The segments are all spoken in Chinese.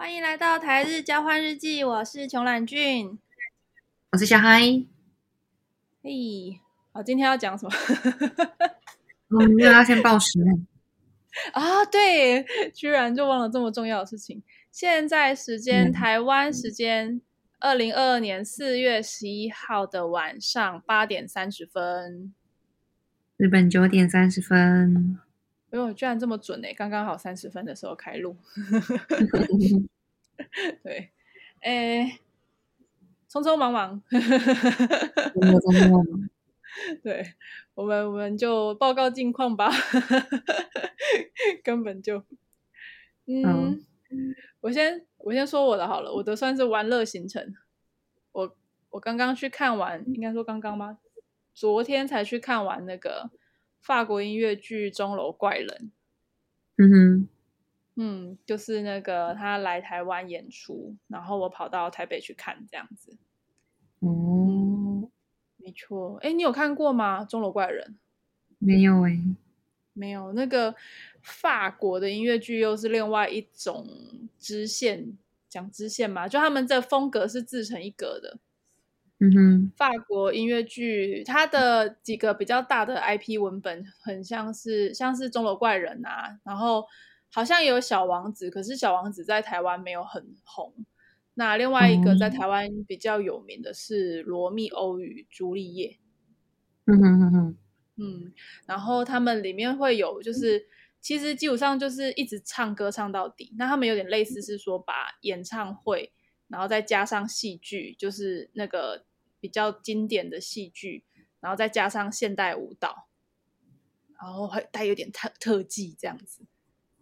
欢迎来到台日交换日记，我是琼懒俊，我是小嗨。嘿，好，今天要讲什么？我们又要先报时 啊！对，居然就忘了这么重要的事情。现在时间，嗯、台湾时间，二零二二年四月十一号的晚上八点三十分，日本九点三十分。哎呦，居然这么准呢！刚刚好三十分的时候开录。对，哎，匆匆忙忙。对，我们我们就报告近况吧。根本就，嗯，嗯我先我先说我的好了，我的算是玩乐行程。我我刚刚去看完，应该说刚刚吗？昨天才去看完那个。法国音乐剧《钟楼怪人》，嗯哼，嗯，就是那个他来台湾演出，然后我跑到台北去看这样子。哦、嗯，没错。哎，你有看过吗？《钟楼怪人》没有哎，没有。那个法国的音乐剧又是另外一种支线，讲支线嘛，就他们这风格是自成一格的。嗯哼，法国音乐剧它的几个比较大的 IP 文本很像是像是钟楼怪人啊，然后好像也有小王子，可是小王子在台湾没有很红。那另外一个在台湾比较有名的是罗密欧与朱丽叶。嗯哼哼哼，嗯，然后他们里面会有就是其实基本上就是一直唱歌唱到底。那他们有点类似是说把演唱会，然后再加上戏剧，就是那个。比较经典的戏剧，然后再加上现代舞蹈，然后还带有点特特技这样子。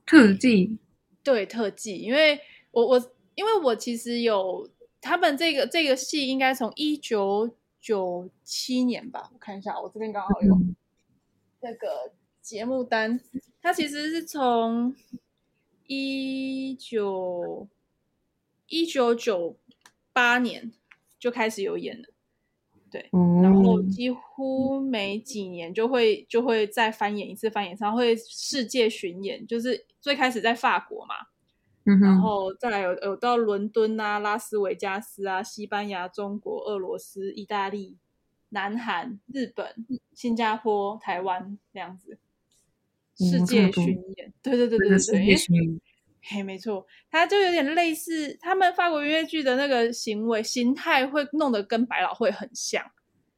特技，对特技，因为我我因为我其实有他们这个这个戏应该从一九九七年吧，我看一下，我这边刚好有 那个节目单，它其实是从一九一九九八年就开始有演了。对，然后几乎每几年就会就会再翻演一次，翻演唱会世界巡演，就是最开始在法国嘛，嗯、然后再来有有到伦敦啊、拉斯维加斯啊、西班牙、中国、俄罗斯、意大利、南韩、日本、新加坡、台湾这样子，世界巡演，对对对对对对，嘿，没错，他就有点类似他们法国音乐剧的那个行为形态，会弄得跟百老汇很像。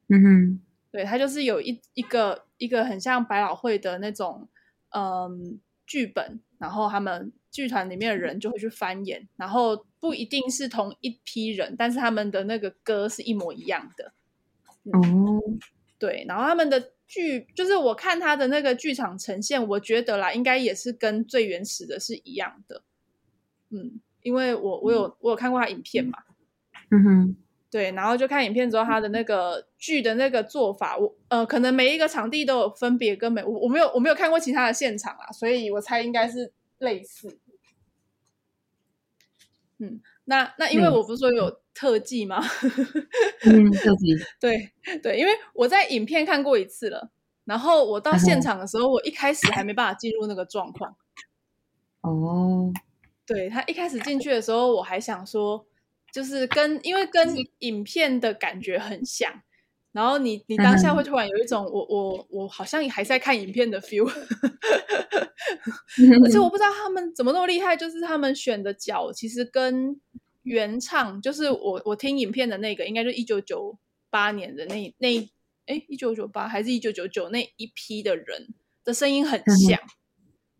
嗯哼，对，它就是有一一个一个很像百老汇的那种嗯剧本，然后他们剧团里面的人就会去翻演，然后不一定是同一批人，但是他们的那个歌是一模一样的。哦、嗯，对，然后他们的剧就是我看他的那个剧场呈现，我觉得啦，应该也是跟最原始的是一样的。嗯，因为我我有我有看过他影片嘛。嗯哼。对，然后就看影片之后，他的那个剧的那个做法，我呃，可能每一个场地都有分别跟每我我没有我没有看过其他的现场啊，所以我猜应该是类似。嗯，那那因为我不是说有特技吗？嗯，特技。对对，因为我在影片看过一次了，然后我到现场的时候，我一开始还没办法进入那个状况。哦，对，他一开始进去的时候，我还想说。就是跟因为跟影片的感觉很像，然后你你当下会突然有一种我我我好像还在看影片的 feel，而且我不知道他们怎么那么厉害，就是他们选的角其实跟原唱，就是我我听影片的那个，应该就一九九八年的那那哎一九九八还是一九九九那一批的人的声音很像。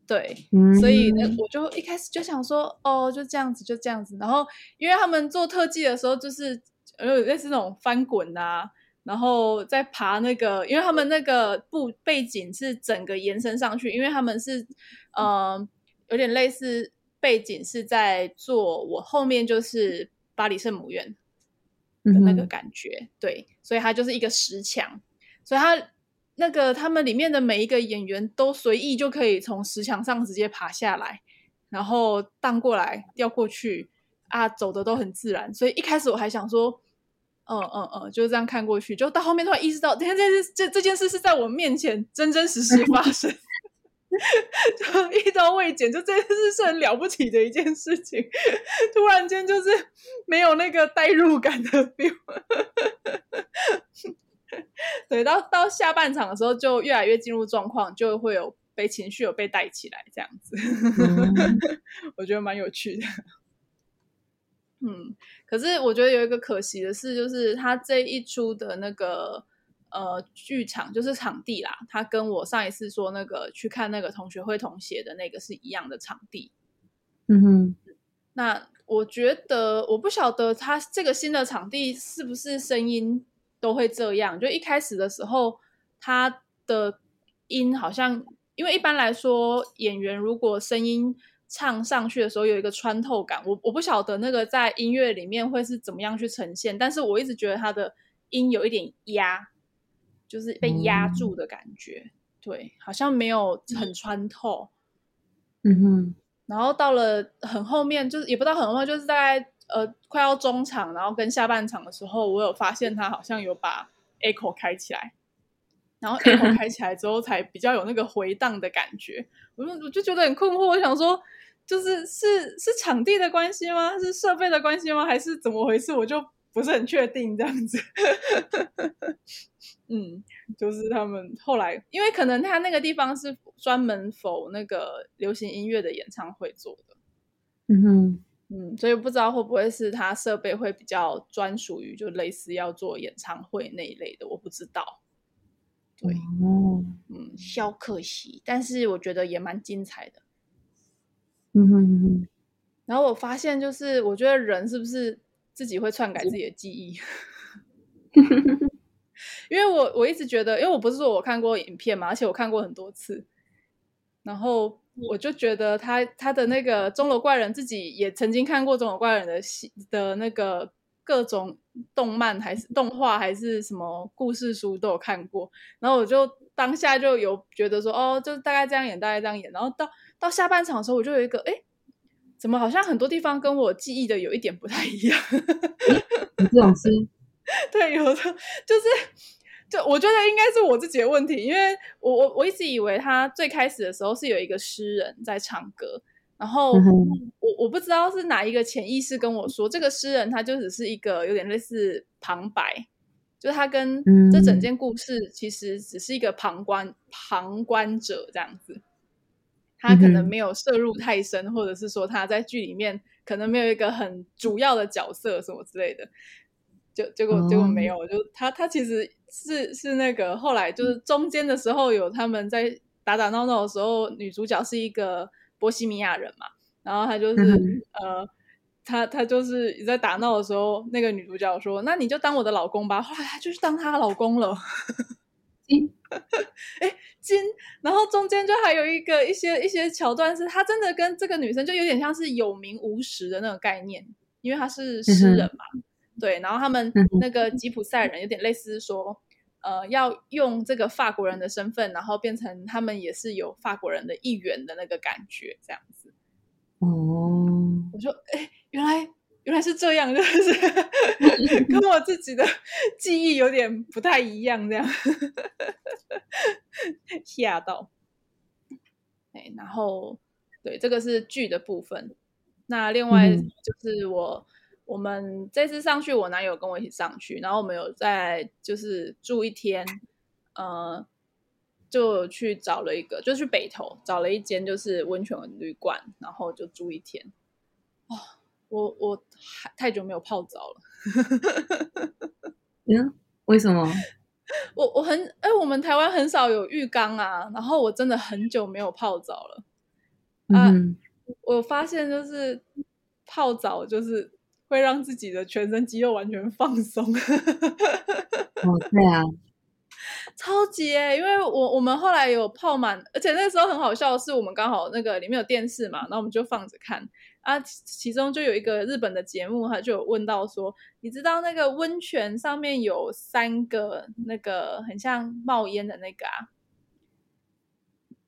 对，所以呢，我就一开始就想说，哦，就这样子，就这样子。然后，因为他们做特技的时候，就是呃，类似那种翻滚啊，然后再爬那个，因为他们那个布背景是整个延伸上去，因为他们是，嗯、呃，有点类似背景是在做我后面就是巴黎圣母院的那个感觉，嗯、对，所以它就是一个石墙，所以它。那个他们里面的每一个演员都随意就可以从石墙上直接爬下来，然后荡过来、掉过去啊，走的都很自然。所以一开始我还想说，嗯嗯嗯，就是这样看过去，就到后面突然意识到，天，这这这这件事是在我面前真真实实发生。就一刀未剪，就这件事是很了不起的一件事情。突然间就是没有那个代入感的 feel。对，到到下半场的时候就越来越进入状况，就会有被情绪有被带起来这样子。嗯、我觉得蛮有趣的。嗯，可是我觉得有一个可惜的事，就是他这一出的那个呃剧场，就是场地啦，他跟我上一次说那个去看那个同学会同学的那个是一样的场地。嗯哼，那我觉得我不晓得他这个新的场地是不是声音都会这样，就一开始的时候他的音好像，因为一般来说演员如果声音。唱上去的时候有一个穿透感，我我不晓得那个在音乐里面会是怎么样去呈现，但是我一直觉得他的音有一点压，就是被压住的感觉，嗯、对，好像没有很穿透。嗯哼，然后到了很后面，就是也不知道很后面，就是大概呃快要中场，然后跟下半场的时候，我有发现他好像有把 echo 开起来，然后 echo 开起来之后才比较有那个回荡的感觉，我就我就觉得很困惑，我想说。就是是是场地的关系吗？是设备的关系吗？还是怎么回事？我就不是很确定这样子。嗯，就是他们后来，因为可能他那个地方是专门 for 那个流行音乐的演唱会做的。嗯哼，嗯，所以不知道会不会是他设备会比较专属于，就类似要做演唱会那一类的，我不知道。对，哦，嗯，小可惜，但是我觉得也蛮精彩的。嗯哼，然后我发现，就是我觉得人是不是自己会篡改自己的记忆？因为我我一直觉得，因为我不是说我看过影片嘛，而且我看过很多次，然后我就觉得他他的那个钟楼怪人自己也曾经看过钟楼怪人的戏的那个各种动漫还是动画还是什么故事书都有看过，然后我就当下就有觉得说，哦，就大概这样演，大概这样演，然后到。到下半场的时候，我就有一个，哎，怎么好像很多地方跟我记忆的有一点不太一样？你这种是？对，有的就是，就我觉得应该是我自己的问题，因为我我我一直以为他最开始的时候是有一个诗人在唱歌，然后我我不知道是哪一个潜意识跟我说，这个诗人他就只是一个有点类似旁白，就是他跟这整件故事其实只是一个旁观旁观者这样子。他可能没有涉入太深，嗯、或者是说他在剧里面可能没有一个很主要的角色什么之类的，就结果结果没有，就他他其实是是那个后来就是中间的时候有他们在打打闹闹的时候，女主角是一个波西米亚人嘛，然后她就是、嗯、呃，他他就是在打闹的时候，那个女主角说：“那你就当我的老公吧。”后来他就是当她老公了。金 哎，金，然后中间就还有一个一些一些桥段，是他真的跟这个女生就有点像是有名无实的那种概念，因为他是诗人嘛，对，然后他们那个吉普赛人有点类似说，呃，要用这个法国人的身份，然后变成他们也是有法国人的一员的那个感觉，这样子。哦，我说，哎，原来。原来是这样，就是 跟我自己的记忆有点不太一样，这样 吓到。哎，然后对，这个是剧的部分。那另外就是我，嗯、我们这次上去，我男友跟我一起上去，然后我们有在就是住一天，呃，就去找了一个，就去北投找了一间就是温泉旅馆，然后就住一天。哦。我我太久没有泡澡了，嗯，为什么？我我很哎，我们台湾很少有浴缸啊，然后我真的很久没有泡澡了啊！嗯、我发现就是泡澡就是会让自己的全身肌肉完全放松。哦，对啊，超级哎，因为我我们后来有泡满，而且那时候很好笑的是，我们刚好那个里面有电视嘛，然后我们就放着看。啊，其中就有一个日本的节目，他就有问到说，你知道那个温泉上面有三个那个很像冒烟的那个啊，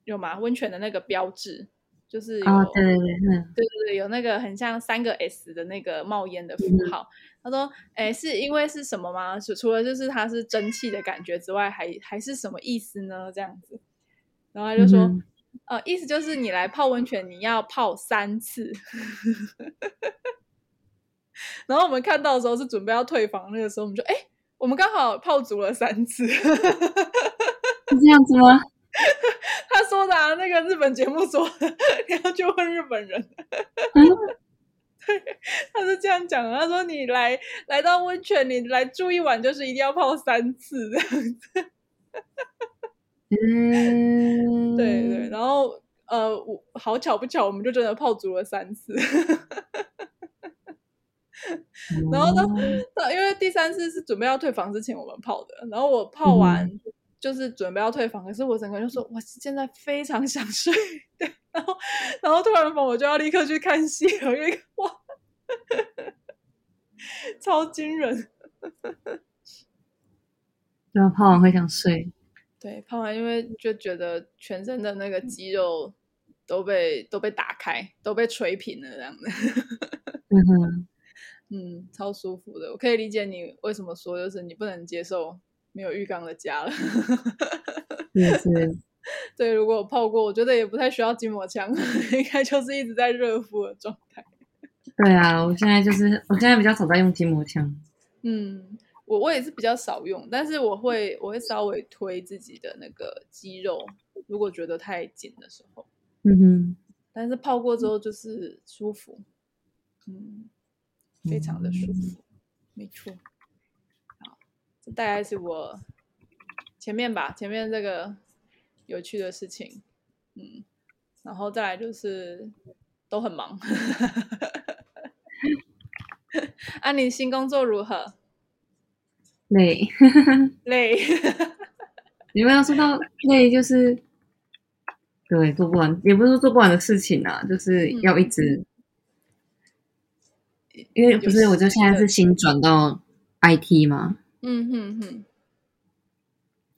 有吗？温泉的那个标志就是有，哦、对对对，对对对，有那个很像三个 S 的那个冒烟的符号。嗯、他说，哎，是因为是什么吗？除了就是它是蒸汽的感觉之外，还还是什么意思呢？这样子，然后他就说。嗯呃，意思就是你来泡温泉，你要泡三次。然后我们看到的时候是准备要退房，那个时候我们就哎，我们刚好泡足了三次。是这样子吗？他说的啊，那个日本节目说的，你要去问日本人。他是这样讲的。他说你来来到温泉，你来住一晚，就是一定要泡三次这样子。嗯，对对。然后呃，我好巧不巧，我们就真的泡足了三次。然后呢，因为第三次是准备要退房之前我们泡的，然后我泡完。嗯就是准备要退房，可是我整个人就说，我现在非常想睡，对，然后，然后退完房我就要立刻去看戏了，因为哇，超惊人，对啊，泡完会想睡，对，泡完因为就觉得全身的那个肌肉都被都被打开，都被捶平了这样子，嗯哼，嗯，超舒服的，我可以理解你为什么说就是你不能接受。没有浴缸的家了，也是。对，如果我泡过，我觉得也不太需要筋膜枪，应该就是一直在热敷的状态。对啊，我现在就是，我现在比较少在用筋膜枪。嗯，我我也是比较少用，但是我会我会稍微推自己的那个肌肉，如果觉得太紧的时候。嗯哼。但是泡过之后就是舒服，嗯，非常的舒服，嗯、没错。大概是我前面吧，前面这个有趣的事情，嗯，然后再来就是都很忙。啊，你新工作如何？累 累。你们要说到累，就是对做不完，也不是说做不完的事情啊，就是要一直，嗯、因为不是，我就现在是新转到 IT 嘛。嗯哼哼，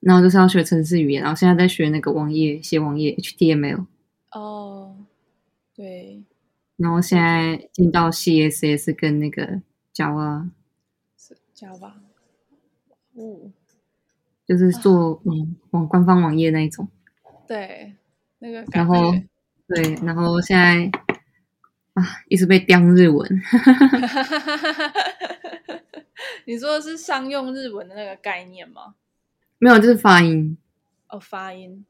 然后就是要学程式语言，然后现在在学那个网页写网页 HTML。哦，对。然后现在进到 CSS 跟那个 Java。是 Java。哦。就是做嗯网官方网页那一种。对，那个。然后对，然后现在啊，一直被刁日文。你说的是商用日文的那个概念吗？没有，就是发音。哦，发音。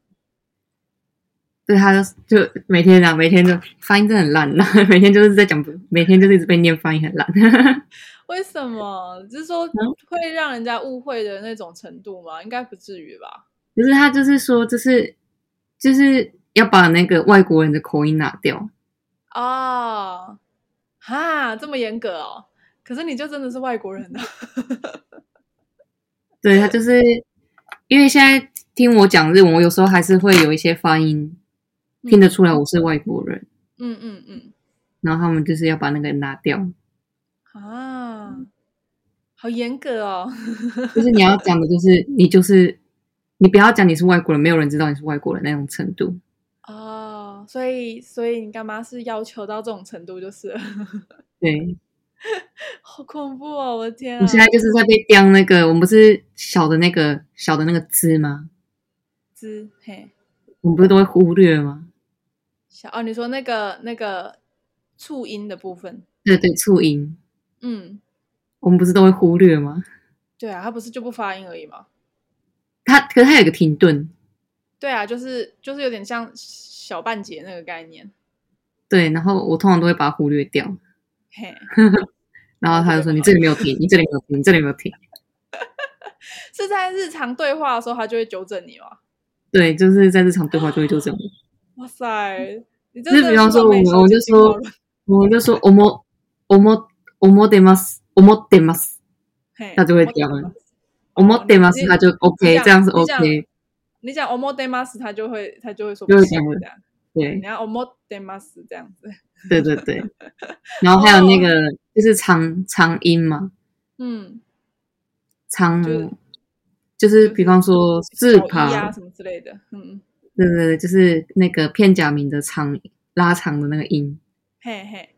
对，他就每天讲，每天就发音真的很烂，然 后每天就是在讲，每天就是一直被念发音很烂。为什么？就是说会让人家误会的那种程度吗？应该不至于吧？就是他就是说，就是就是要把那个外国人的口音拿掉。哦，哈，这么严格哦。可是你就真的是外国人呢？对，他就是因为现在听我讲日文，我有时候还是会有一些发音听得出来我是外国人。嗯嗯嗯。然后他们就是要把那个拿掉。啊，好严格哦！就是你要讲的，就是你就是你不要讲你是外国人，没有人知道你是外国人那种程度。哦，所以所以你干嘛是要求到这种程度就是了？对。好恐怖哦！我的天啊！我现在就是在被叼那个，我们不是小的那个小的那个字吗？字嘿，我们不是都会忽略吗？小哦，你说那个那个促音的部分？对对，促音。嗯，我们不是都会忽略吗？对啊，他不是就不发音而已吗？他可是他有个停顿。对啊，就是就是有点像小半截那个概念。对，然后我通常都会把它忽略掉。嘿，然后他就说：“你这里没有停，你这里没有停，你这里没有停。”是在日常对话的时候，他就会纠正你吗？对，就是在日常对话就会纠正我。哇塞！就是比方说，我们我就说，我们就说，おもおもおもてます，思ってます，他就会讲了。思ってます，他就 OK，这样是 OK。 你讲思ってます，他就会他就会说就会讲这样。对，你要思ってます这样子。对对对，然后还有那个就是长长音嘛，嗯，长就是比方说字旁啊什么之类的，嗯，对对对，就是那个片假名的长拉长的那个音，嘿嘿，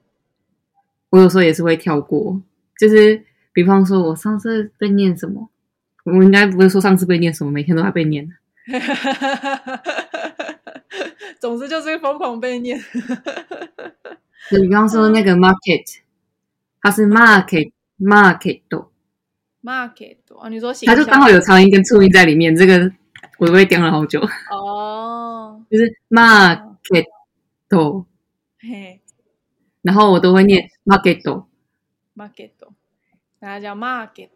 我有时候也是会跳过，就是比方说我上次被念什么，我应该不会说上次被念什么，每天都在被念。 总之就是疯狂被念。你比方说那个 market，它是 market market market 啊，你说它就刚好有长音跟促音在里面，这个我都被盯了好久。哦，就是 market，嘿，然后我都会念 market，market，大家叫 market。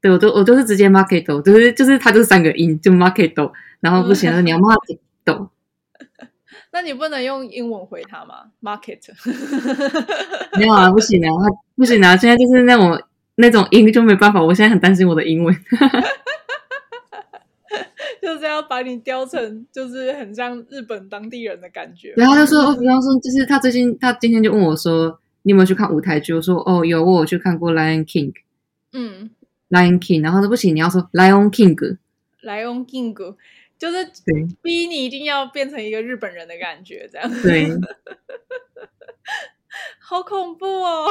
对，我都我都是直接 market，就是就是它就是三个音，就 market，然后不行了，你要 market。那你不能用英文回他吗？market。没有啊，不行啊，不行啊！现在就是那种那种音就没办法。我现在很担心我的英文，就是要把你雕成就是很像日本当地人的感觉。然后他就说，比方说，就是他最近他今天就问我说，你有没有去看舞台剧？我说哦有，我有去看过《Lion King》。嗯，《Lion King》，然后他说不行，你要说《Lion King》。《Lion King》。就是逼你一定要变成一个日本人的感觉，这样对，好恐怖哦。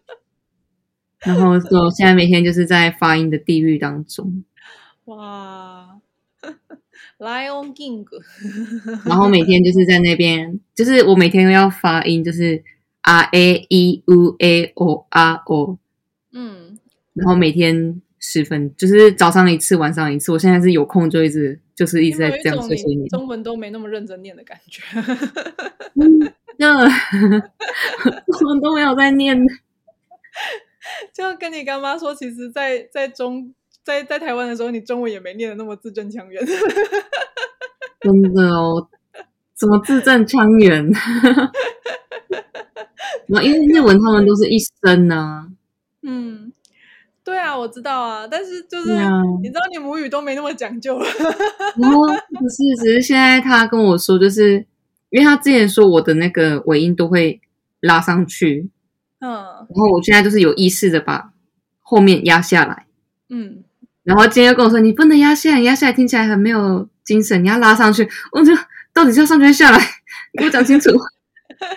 然后说现在每天就是在发音的地狱当中。哇，Lion King。然后每天就是在那边，就是我每天都要发音，就是 R A E U A O R O。嗯，然后每天。十分，就是早上一次，晚上一次。我现在是有空就一直就是一直在这样碎碎念。中文都没那么认真念的感觉。嗯，那 中文都没有在念。就跟你干妈说，其实在，在在中在在台湾的时候，你中文也没念的那么字正腔圆。真的哦，怎么字正腔圆？因为日文他们都是一声呢、啊。嗯。对啊，我知道啊，但是就是、啊、你知道，你母语都没那么讲究了。不是，只是现在他跟我说，就是因为他之前说我的那个尾音都会拉上去，嗯，然后我现在就是有意识的把后面压下来，嗯，然后今天又跟我说，你不能压下来，压下来听起来很没有精神，你要拉上去。我就到底是要上去还是下来？给我讲清楚。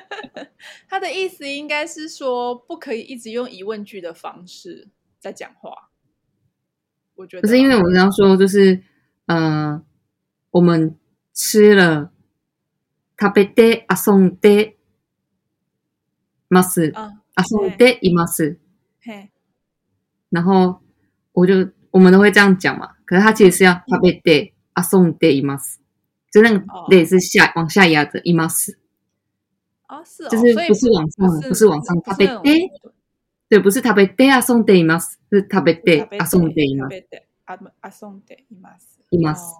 他的意思应该是说，不可以一直用疑问句的方式。在讲话，我觉得不是因为我刚刚说，就是呃，我们吃了食べて游んでます，游んでいます，然后我就我们都会这样讲嘛，可是他其实是要食べて游んでいます，就那个で是下往下压着います，啊是，就是不是往上，不是往上食べて。 对，不是食べて游んでいます，是食べて游んでいます。游んでいます。います。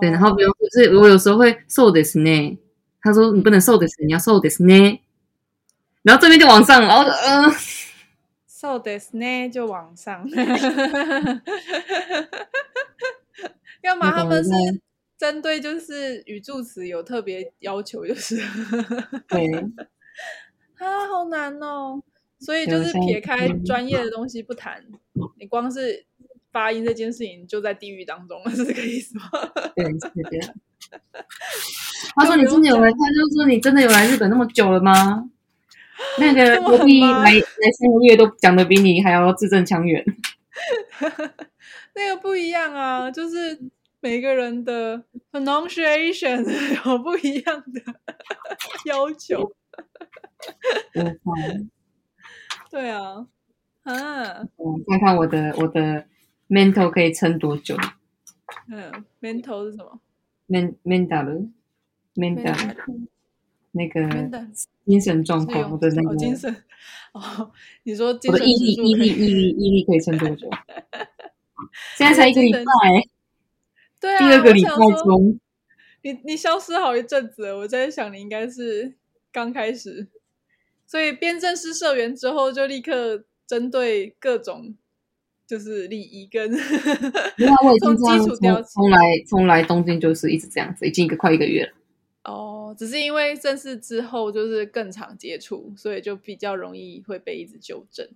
对，然后比如就是我有时候会そうですね，他说你不能そうです，你要そうですね。然后这边就往上，然后嗯，そうですね就往上。要么他们是针对就是语助词有特别要求，就是对啊，好难哦。 所以就是撇开专业的东西不谈，你光是发音这件事情就在地狱当中了，是这个意思吗？对，是这样。他说：“你真的有来？”他就说：“你真的有来日本那么久了吗？”那个 隔壁来来三个月都讲的比你还要字正腔圆。那个不一样啊，就是每个人的 pronunciation 有不一样的要求。对啊，啊，我看看我的我的 mental 可以撑多久？嗯，mental 是什么？men mental mental 那个精神状况，我的那个精神哦，你说精神毅力毅力毅力毅力可以撑多久？现在才一个礼拜，对啊，第二个礼拜中，你你消失好一阵子，我在想你应该是刚开始。所以边正式社员之后，就立刻针对各种就是礼仪跟，从基础调起，从来从来东京就是一直这样子，已经一个快一个月了。哦，只是因为正式之后就是更常接触，所以就比较容易会被一直纠正。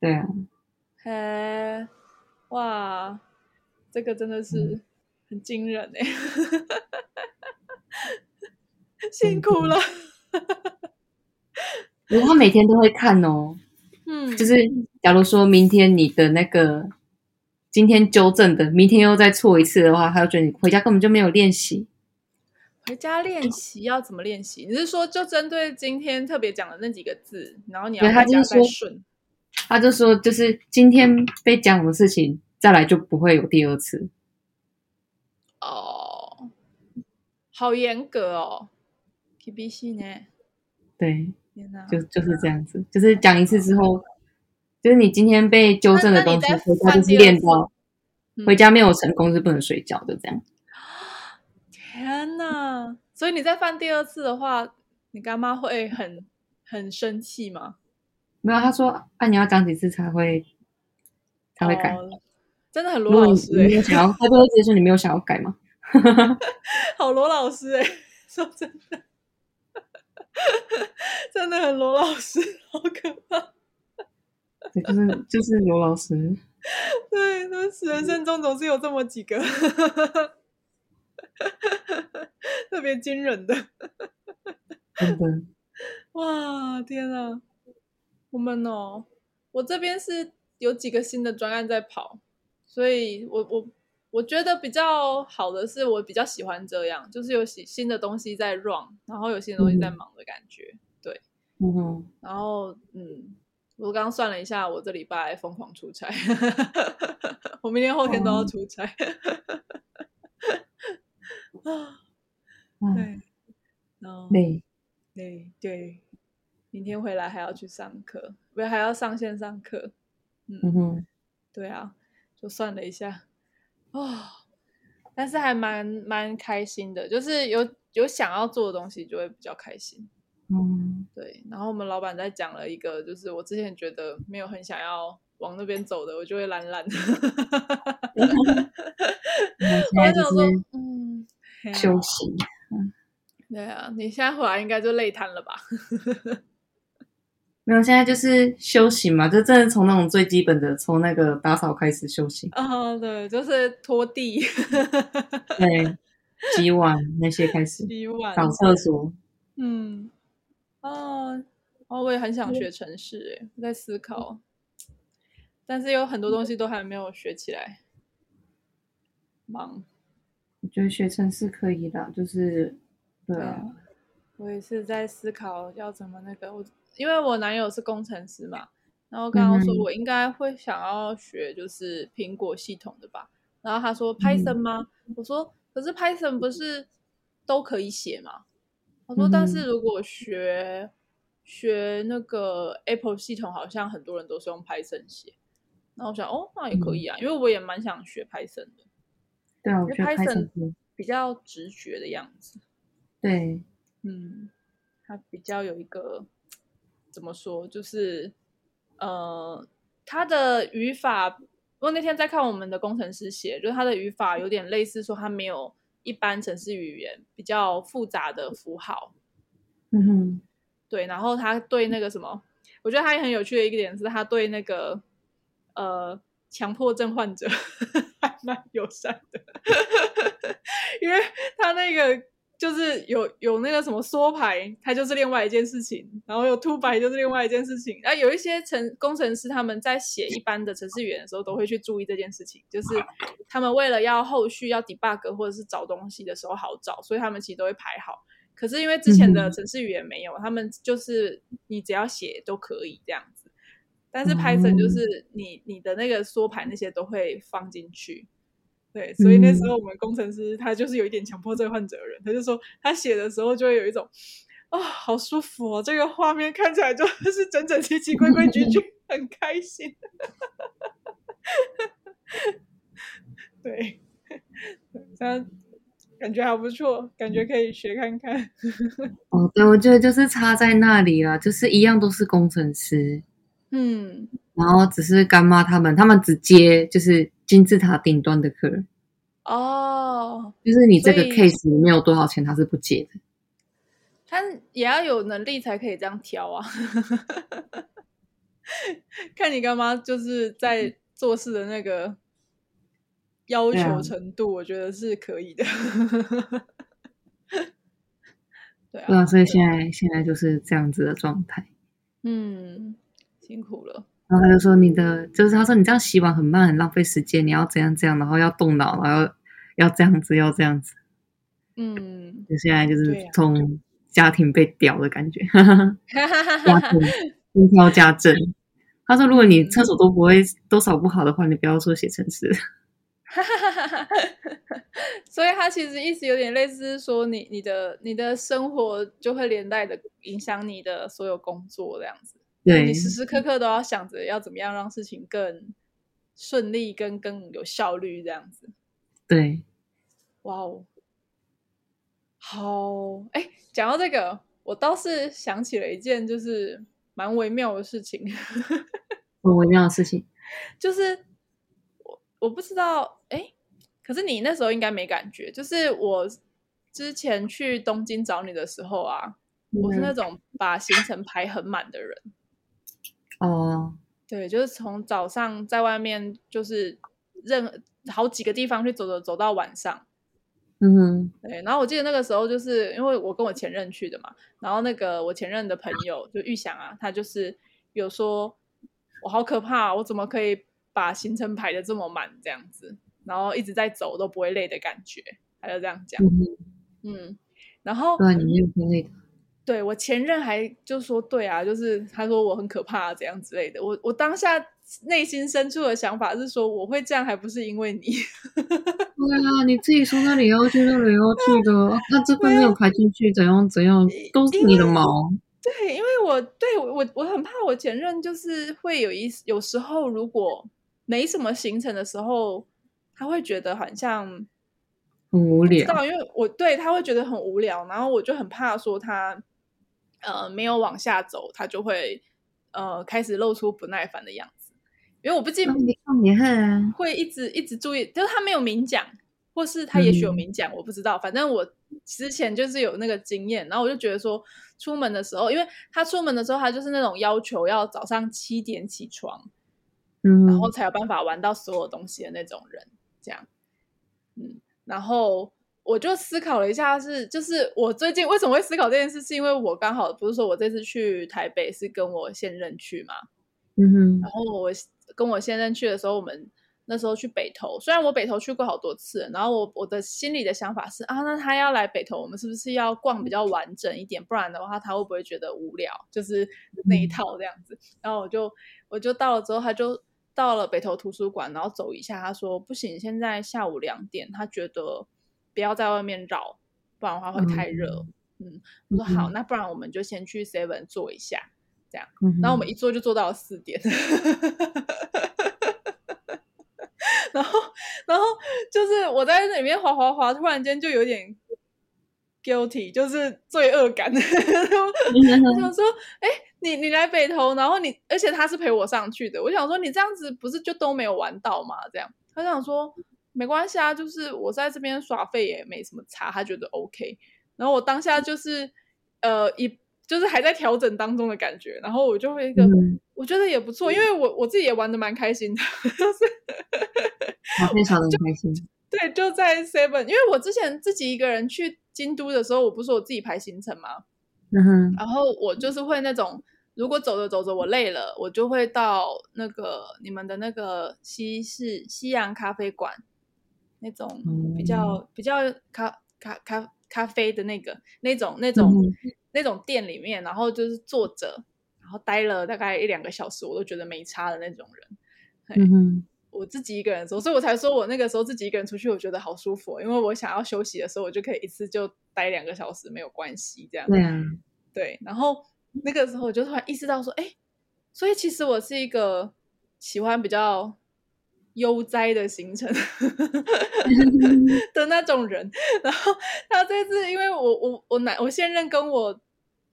对啊，嘿，哇，这个真的是很惊人哎，辛苦了。如果他每天都会看哦，嗯，就是假如说明天你的那个今天纠正的，明天又再错一次的话，他就觉得你回家根本就没有练习。回家练习要怎么练习？你是说就针对今天特别讲的那几个字，然后你要回家再顺？他就说，就是今天被讲的事情，再来就不会有第二次。哦，好严格哦，KBC 呢？对，就就是这样子，就是讲一次之后，就是你今天被纠正的东西，回家就是练到，回家没有成功是不能睡觉的，这样。天呐，所以你再犯第二次的话，你干妈会很很生气吗？没有，他说啊，你要讲几次才会才会改？哦、真的很罗老师哎、欸，想要他都会直接说你没有想要改吗？好罗老师哎、欸，说真的，真的很罗老师，好可怕。对，就是就是罗老师。对，那人生中总是有这么几个。特别惊人的，真的，哇，天啊！我们哦，我这边是有几个新的专案在跑，所以我我我觉得比较好的是，我比较喜欢这样，就是有新新的东西在 run，然后有新的东西在忙的感觉，嗯、对，嗯哼，然后嗯，我刚刚算了一下，我这礼拜疯狂出差，我明天后天都要出差。对，然后对对对，明天回来还要去上课，不是还要上线上课，嗯，嗯哼，对啊，就算了一下，哦，但是还蛮蛮开心的，就是有有想要做的东西就会比较开心，嗯，对，然后我们老板在讲了一个，就是我之前觉得没有很想要往那边走的，我就会懒懒的，我想说，嗯。休息，嗯，对啊，你现在回来应该就累瘫了吧？没有，现在就是休息嘛，就真的从那种最基本的，从那个打扫开始休息。哦，对，就是拖地，对，洗碗那些开始，洗碗，扫厕所。嗯，哦，哦，我也很想学程式，诶，我在思考，但是有很多东西都还没有学起来，忙。我觉得学程式可以的，就是对，对啊，我也是在思考要怎么那个，我因为我男友是工程师嘛，然后刚刚说我应该会想要学就是苹果系统的吧，然后他说 Python 吗？嗯、我说可是 Python 不是都可以写吗？他说但是如果学学那个 Apple 系统，好像很多人都是用 Python 写，然后我想哦，那也可以啊，嗯、因为我也蛮想学 Python 的。对啊，我觉得 Python 比较直觉的样子。对，嗯，它比较有一个怎么说，就是呃，它的语法。不过那天在看我们的工程师写，就是它的语法有点类似，说它没有一般城市语言比较复杂的符号。嗯哼，对。然后他对那个什么，我觉得他也很有趣的一个点是，他对那个呃强迫症患者 还。蛮友善的，因为他那个就是有有那个什么缩排，它就是另外一件事情，然后有凸排就是另外一件事情。啊，有一些程工程师他们在写一般的程式语言的时候，都会去注意这件事情，就是他们为了要后续要 debug 或者是找东西的时候好找，所以他们其实都会排好。可是因为之前的程式语言没有，他们就是你只要写都可以这样子。但是 Python 就是你你的那个缩排那些都会放进去。对，所以那时候我们工程师他就是有一点强迫症患者的人，他就说他写的时候就会有一种啊、哦，好舒服哦，这个画面看起来就 是整整齐齐、规规矩矩，很开心。对，他感觉还不错，感觉可以学看看。哦，对，我觉得就是差在那里了，就是一样都是工程师，嗯，然后只是干妈他们，他们只接就是。金字塔顶端的客人哦，就是你这个 case 没有多少钱，他是不接的。他也要有能力才可以这样挑啊。看你干妈，就是在做事的那个要求程度，我觉得是可以的。对啊，对啊，所以现在现在就是这样子的状态。嗯，辛苦了。然后他就说：“你的就是他说你这样洗碗很慢，很浪费时间。你要怎样怎样，然后要动脑，然后要这样子，要这样子。嗯，就现在就是从家庭被屌的感觉，家庭轻佻家政。他说：“如果你厕所都不会都扫不好的话，你不要说写程式。” 所以他其实意思有点类似说你，你你的你的生活就会连带的影响你的所有工作这样子。对，你时时刻刻都要想着要怎么样让事情更顺利、跟更有效率这样子。对，哇哦，好，哎，讲到这个，我倒是想起了一件就是。蛮微妙的事情，很微妙的事情，就是我我不知道，哎，可是你那时候应该没感觉。就是我之前去东京找你的时候啊，嗯、我是那种把行程排很满的人。哦，对，就是从早上在外面，就是任好几个地方去走走走到晚上。嗯哼，对，然后我记得那个时候，就是因为我跟我前任去的嘛，然后那个我前任的朋友就玉祥啊，他就是有说，我好可怕，我怎么可以把行程排的这么满这样子，然后一直在走都不会累的感觉，他就这样讲。嗯，嗯，然后对，你没有不累的。对，我前任还就说，对啊，就是他说我很可怕啊、怎样之类的，我我当下。内心深处的想法是说，我会这样，还不是因为你？对啊，你自己说那里要去，那里要去的，那这个没有排进去，怎样怎样，都是你的毛。对，因为我对我我很怕我前任，就是会有一有时候如果没什么行程的时候，他会觉得好像很无聊。知道，因为我对他会觉得很无聊，然后我就很怕说他呃没有往下走，他就会呃开始露出不耐烦的样子。因为我不记得会一直一直注意，就是他没有明讲，或是他也许有明讲，我不知道。反正我之前就是有那个经验，然后我就觉得说，出门的时候，因为他出门的时候，他就是那种要求要早上七点起床，嗯，然后才有办法玩到所有东西的那种人，这样，嗯，然后我就思考了一下是，是就是我最近为什么会思考这件事，是因为我刚好不是说我这次去台北是跟我现任去嘛，嗯哼，然后我。跟我现任去的时候，我们那时候去北投，虽然我北投去过好多次，然后我我的心里的想法是啊，那他要来北投，我们是不是要逛比较完整一点？不然的话，他会不会觉得无聊？就是那一套这样子。然后我就我就到了之后，他就到了北投图书馆，然后走一下，他说不行，现在下午两点，他觉得不要在外面绕，不然的话会太热。嗯，我说好，那不然我们就先去 Seven 坐一下。这样，然后我们一坐就坐到了四点，然后，然后就是我在那里面滑滑滑，突然间就有点 guilty，就是罪恶感。我想说，哎，你你来北投，然后你，而且他是陪我上去的。我想说，你这样子不是就都没有玩到吗？这样，他想说没关系啊，就是我在这边耍废也没什么差，他觉得 OK。然后我当下就是呃一。就是还在调整当中的感觉，然后我就会一个，嗯、我觉得也不错，因为我我自己也玩的蛮开心的，就是非常的开心。对，就在 Seven，因为我之前自己一个人去京都的时候，我不是我自己排行程嘛，嗯哼，然后我就是会那种，如果走着走着我累了，我就会到那个你们的那个西式西洋咖啡馆，那种比较、嗯、比较咖咖咖咖啡的那个那种那种。嗯那种店里面，然后就是坐着，然后待了大概一两个小时，我都觉得没差的那种人。嗯，我自己一个人的时候，所以我才说我那个时候自己一个人出去，我觉得好舒服，因为我想要休息的时候，我就可以一次就待两个小时，没有关系，这样。对啊，对。然后那个时候我就突然意识到说，哎，所以其实我是一个喜欢比较悠哉的行程 的那种人。然后他这次，因为我我我男我现任跟我。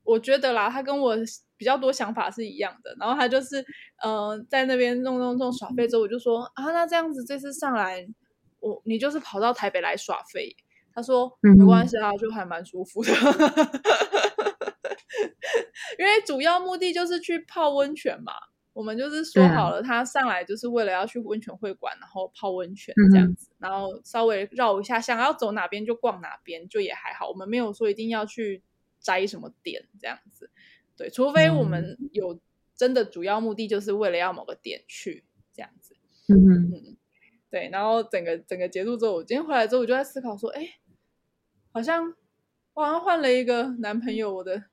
我觉得啦，他跟我比较多想法是一样的。然后他就是，嗯、呃，在那边弄弄弄耍废之后，我就说啊，那这样子这次上来，我你就是跑到台北来耍废。他说没关系啊，就还蛮舒服的。因为主要目的就是去泡温泉嘛。我们就是说好了，他上来就是为了要去温泉会馆，然后泡温泉这样子，然后稍微绕一下，想要走哪边就逛哪边，就也还好。我们没有说一定要去。摘什么点这样子，对，除非我们有真的主要目的，就是为了要某个点去这样子，嗯哼嗯，对。然后整个整个结束之后，我今天回来之后，我就在思考说，哎，好像我好像换了一个男朋友，我的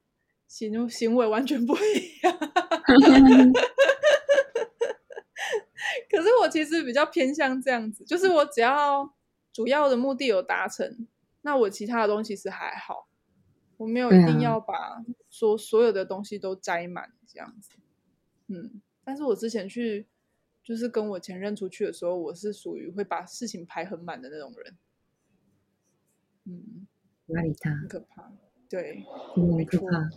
行行为完全不一样。可是我其实比较偏向这样子，就是我只要主要的目的有达成，那我其他的东西其实还好，我没有一定要把说所有的东西都摘满这样子。嗯，但是我之前去就是跟我前任出去的时候，我是属于会把事情排很满的那种人。嗯，哪里他？很可怕，对，很可怕。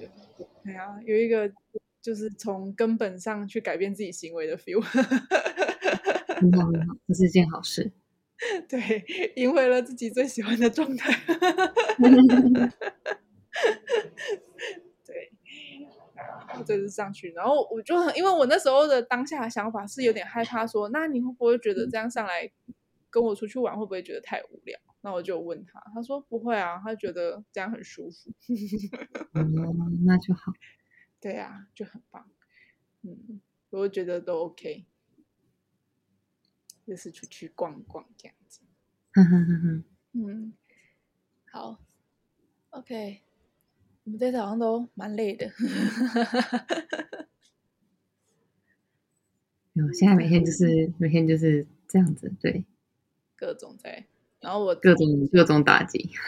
对啊，有一个就是从根本上去改变自己行为的 feel。很好，很好，这是一件好事。对，赢回了自己最喜欢的状态。对，我这次上去，然后我就很，因为我那时候的当下的想法是有点害怕说，说那你会不会觉得这样上来跟我出去玩会不会觉得太无聊？那我就问他，他说不会啊，他觉得这样很舒服。嗯，那就好。对啊，就很棒。嗯，我觉得都 OK。就是出去逛逛这样子，嗯，好，OK，我们这次好像都蛮累的，有，现在每天就是每天就是这样子，对，各种在，然后我各种各种打击，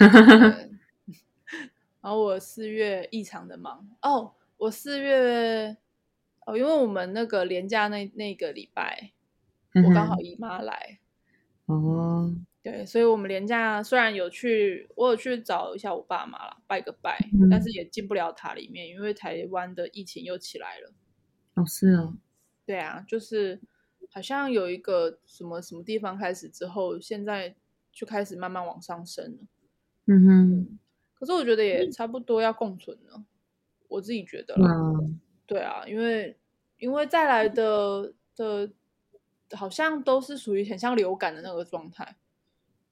然后我四月异常的忙。哦，我四月哦，因为我们那个连假那那个礼拜。我刚好姨妈来，哦，对，所以我们连假虽然有去，我有去找一下我爸妈了，拜个拜，嗯、但是也进不了塔里面，因为台湾的疫情又起来了。哦，是哦，对啊，就是好像有一个什么什么地方开始之后，现在就开始慢慢往上升了。嗯哼，可是我觉得也差不多要共存了，我自己觉得。嗯，对啊，因为因为再来的的。好像都是属于很像流感的那个状态。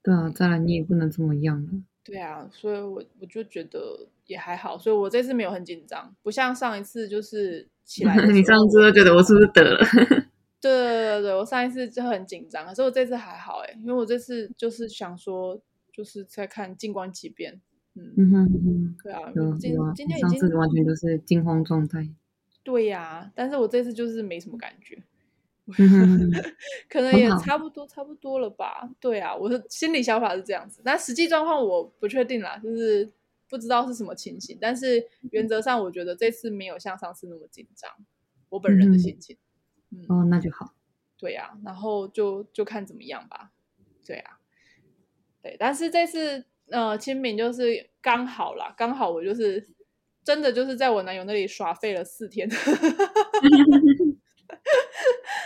对啊，再来你也不能这么样了。对啊，所以我我就觉得也还好，所以我这次没有很紧张，不像上一次就是起来。你上次都觉得我是不是得了？对对对对，我上一次就很紧张，可是我这次还好哎，因为我这次就是想说，就是在看静观其变。嗯嗯哼哼，对啊，今今天已经完全就是惊慌状态。对呀、啊，但是我这次就是没什么感觉。嗯、可能也差不多，差不多了吧？对啊，我的心理想法是这样子，但实际状况我不确定啦，就是不知道是什么情形。但是原则上，我觉得这次没有像上次那么紧张，我本人的心情。嗯，嗯哦，那就好。对啊，然后就就看怎么样吧。对啊，对，但是这次呃清明就是刚好啦，刚好我就是真的就是在我男友那里耍废了四天。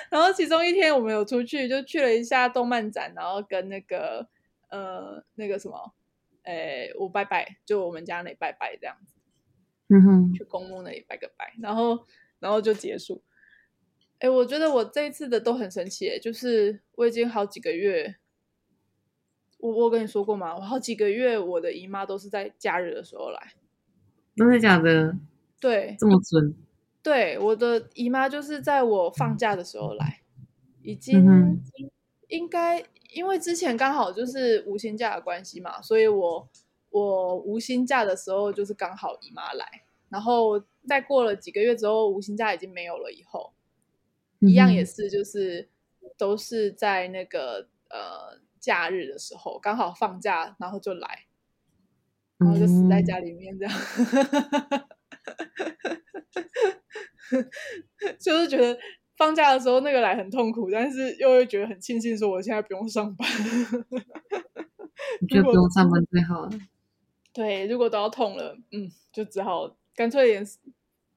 然后其中一天我们有出去，就去了一下动漫展，然后跟那个呃那个什么，诶，我拜拜，就我们家那里拜拜这样子，嗯哼，去公墓那里拜个拜，然后然后就结束。哎，我觉得我这一次的都很神奇，就是我已经好几个月，我我跟你说过吗？我好几个月我的姨妈都是在假日的时候来，真的假的？对，这么准。对，我的姨妈就是在我放假的时候来，已经应该因为之前刚好就是无薪假的关系嘛，所以我我无薪假的时候就是刚好姨妈来，然后再过了几个月之后无薪假已经没有了，以后一样也是就是都是在那个呃假日的时候刚好放假，然后就来，然后就死在家里面这样。就是觉得放假的时候那个来很痛苦，但是又会觉得很庆幸，说我现在不用上班。我觉得不用上班最好了。对，如果都要痛了，嗯，就只好干脆点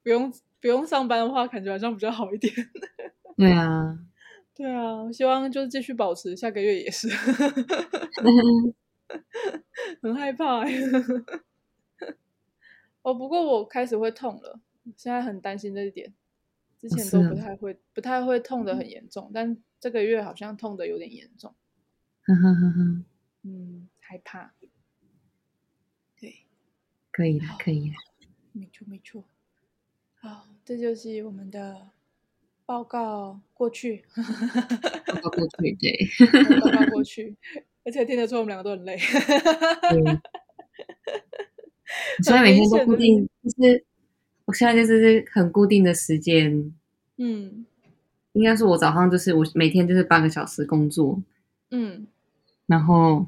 不用不用上班的话，感觉好像比较好一点。对啊，对啊，我希望就是继续保持，下个月也是。很害怕哎。哦，不过我开始会痛了。现在很担心这一点，之前都不太会，哦、不太会痛的很严重，但这个月好像痛的有点严重。嗯，害怕。对，可以了，可以了。没错，没错。好，这就是我们的报告过去。报告过去，对。报告过去，而且听得出我们两个都很累。所以每天都固定，就是我现在就是很固定的时间。嗯，应该是我早上就是我每天就是八个小时工作，嗯，然后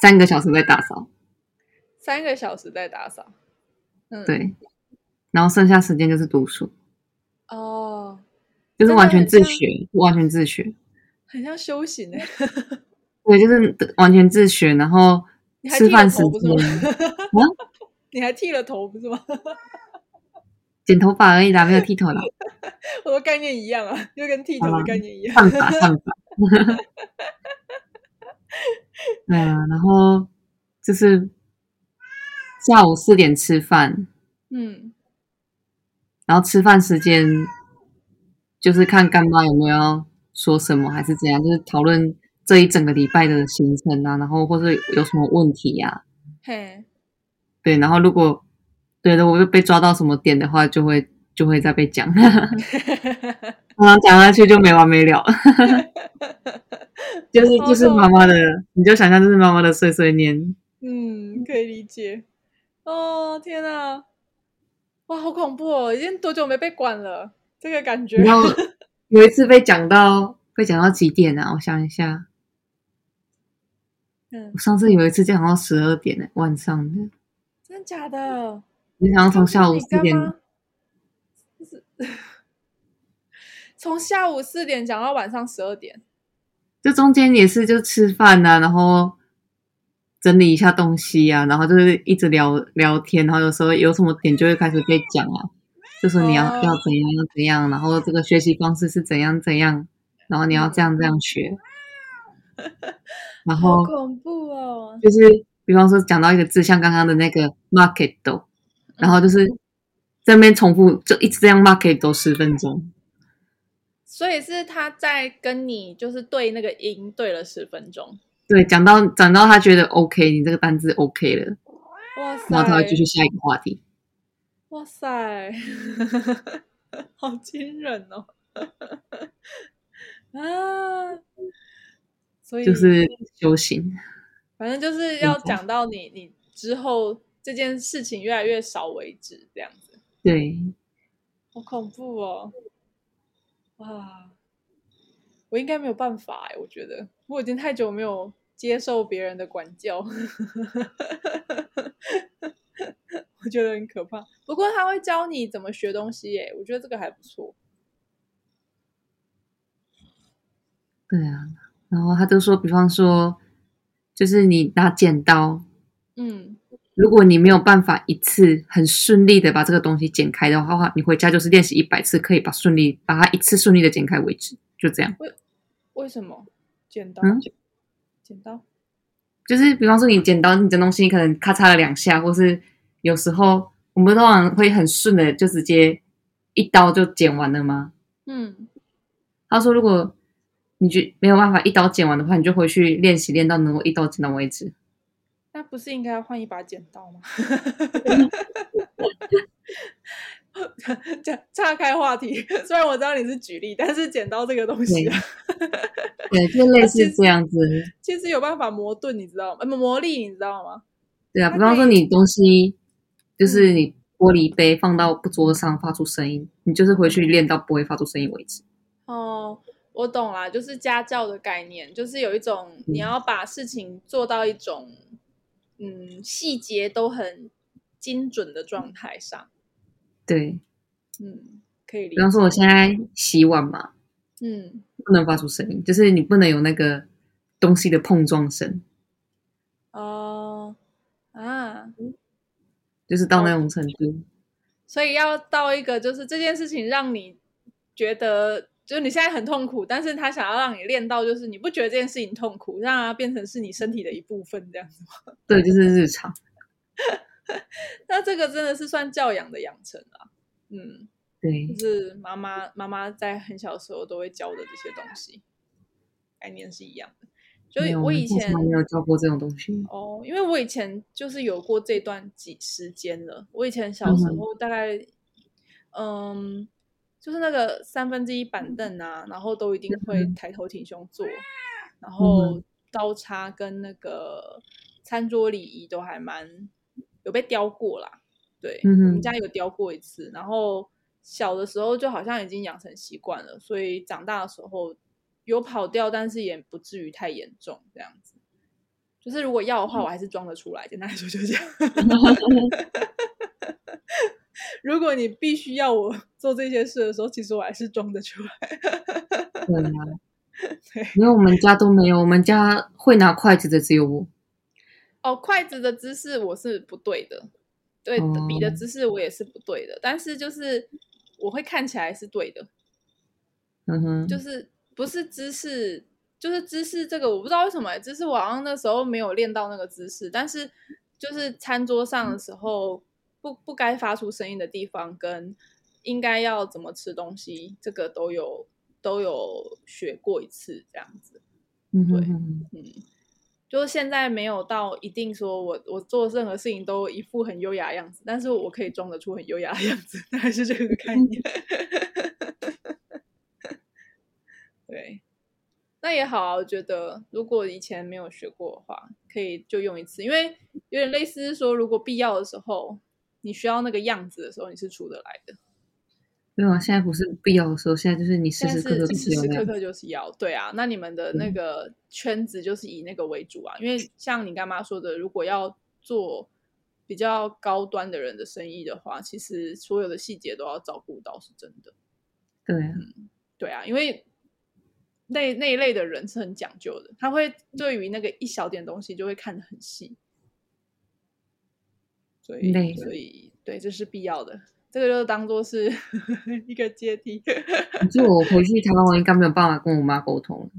三个小时在打扫，三个小时在打扫，嗯，对，然后剩下时间就是读书。哦，就是完全自学，完全自学，很像修行哎。对，就是完全自学，然后吃饭时间，啊，你还剃了头不是吗？剪头发而已啦，没有剃头啦。我的概念一样啊，就跟剃头的概念一样。上法上法。对啊，然后就是下午四点吃饭，嗯，然后吃饭时间就是看干妈有没有要说什么，还是怎样，就是讨论。这一整个礼拜的行程啊，然后或是有什么问题呀、啊？嘿，对，然后如果对的，我又被抓到什么点的话，就会就会再被讲 然后讲下去就没完没了，就是就是妈妈的，你就想象就是妈妈的碎碎念。嗯，可以理解。哦，天哪，哇，好恐怖哦！已经多久没被管了？这个感觉。然后有一次被讲到被讲到几点啊？我想一下。嗯、我上次有一次讲到十二点呢，晚上的，真的假的？你想要从下午四点，从下午四点讲到晚上十二点，这中间也是就吃饭呐、啊，然后整理一下东西呀、啊，然后就是一直聊聊天，然后有时候有什么点就会开始被讲啊，就说你要、哦、要怎样要怎样，然后这个学习方式是怎样怎样，然后你要这样这样学。然后好恐怖哦！就是比方说讲到一个字，像刚刚的那个 market，然后就是在那边重复，就一直这样 market 都十分钟。所以是他在跟你就是对那个音对了十分钟。对，讲到讲到他觉得 OK，你这个单字 OK 了，哇塞！然后他会继续下一个话题。哇塞，好惊人哦！啊！所以就是修行，反正就是要讲到你你之后这件事情越来越少为止，这样子。对，好恐怖哦！哇，我应该没有办法哎，我觉得我已经太久没有接受别人的管教，我觉得很可怕。不过他会教你怎么学东西耶，我觉得这个还不错。对啊。然后他就说，比方说，就是你拿剪刀，嗯，如果你没有办法一次很顺利的把这个东西剪开的话，你回家就是练习一百次，可以把顺利把它一次顺利的剪开为止，就这样。为为什么剪刀？嗯，剪刀就是比方说你剪刀，你剪东西可能咔嚓了两下，或是有时候我们通常会很顺的就直接一刀就剪完了吗？嗯，他说如果。你就没有办法一刀剪完的话，你就回去练习，练到能够一刀剪到为止。那不是应该要换一把剪刀吗？讲岔开话题，虽然我知道你是举例，但是剪刀这个东西，对，就类似这样子。其实，其实有办法磨钝，你知道吗？磨砺，你知道吗？对啊，比方说你东西就是你玻璃杯放到桌上发出声音，你就是回去练到不会发出声音为止。哦。我懂啦，就是家教的概念，就是有一种你要把事情做到一种，嗯，细节都很精准的状态上。对，嗯，可以理解。比方说，我现在洗碗嘛，嗯，不能发出声音，就是你不能有那个东西的碰撞声。哦，啊，就是到那种程度。哦，所以要到一个，就是这件事情让你觉得。就是你现在很痛苦，但是他想要让你练到，就是你不觉得这件事情痛苦，让它变成是你身体的一部分，这样子吗？对，就是日常。那这个真的是算教养的养成啊，嗯，对，就是妈妈妈妈在很小的时候都会教的这些东西，概念是一样的。就我以前没有教过这种东西哦，因为我以前就是有过这段几时间了。我以前小时候大概，嗯。嗯就是那个三分之一板凳啊，然后都一定会抬头挺胸坐，然后刀叉跟那个餐桌礼仪都还蛮有被雕过啦。对，我们家有雕过一次，然后小的时候就好像已经养成习惯了，所以长大的时候有跑掉，但是也不至于太严重这样子。就是如果要的话，我还是装得出来。简单来说就这样。如果你必须要我 做这些事的时候，其实我还是装得出来。对啊，对，因为我们家都没有，我们家会拿筷子的只有我。哦，筷子的姿势我是不对的，对，哦、笔的姿势我也是不对的，但是就是我会看起来是对的。嗯哼，就是不是姿势。就是姿势这个我不知道为什么，姿势我好像那时候没有练到那个姿势，但是就是餐桌上的时候不不该发出声音的地方跟应该要怎么吃东西，这个都有都有学过一次这样子。嗯，对，嗯，就是现在没有到一定说我我做任何事情都一副很优雅的样子，但是我可以装得出很优雅的样子，还是这个概念。对。那也好啊，我觉得如果以前没有学过的话，可以就用一次，因为有点类似说，如果必要的时候，你需要那个样子的时候，你是出得来的。没有啊，现在不是必要的时候，现在就是你时时刻刻时时刻刻就是要。对啊，那你们的那个圈子就是以那个为主啊，嗯、因为像你干妈说的，如果要做比较高端的人的生意的话，其实所有的细节都要照顾到，是真的。对啊，嗯，对啊，因为。那那一类的人是很讲究的，他会对于那个一小点东西就会看得很细，所以累所以对，这是必要的。这个就当做是 一个阶梯。就我回去台湾，我应该没有办法跟我妈沟通。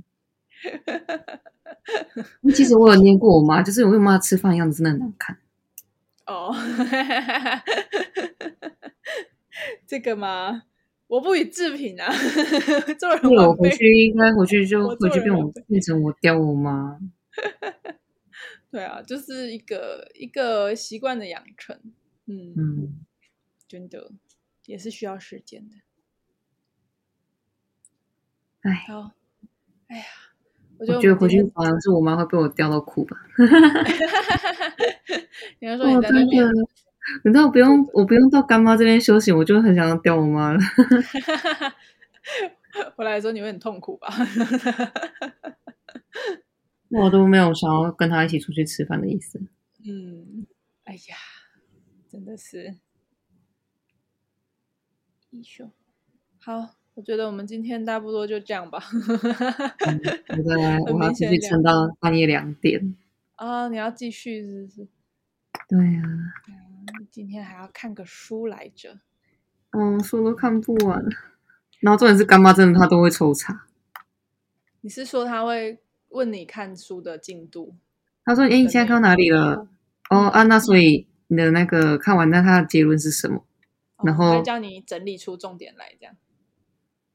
其实我有念过我妈，就是我跟我妈吃饭的样子真的很难看。哦，这个吗？我不予置评啊，做人我回去应该回去就回去变我变成我刁我妈。对啊，就是一个一个习惯的养成，嗯嗯，真的也是需要时间的。哎，好，哎呀，我觉得回去好像是我妈会被我吊到哭吧。你要说你在那边。你知道我不用，我不用到干妈这边休息，我就很想要吊我妈了。回来的时候你会很痛苦吧？我都没有想要跟他一起出去吃饭的意思。嗯，哎呀，真的是。一休，好，我觉得我们今天差不多就这样吧。嗯、我再来，我要继续撑到半夜两点。啊，你要继续是不是？对啊。今天还要看个书来着，嗯，书都看不完。然后重点是干妈真的，她都会抽查。你是说她会问你看书的进度？他说：“哎，你现在看到哪里了？”哦啊，那所以你的那个看完，那他的结论是什么？哦、然后叫你整理出重点来，这样。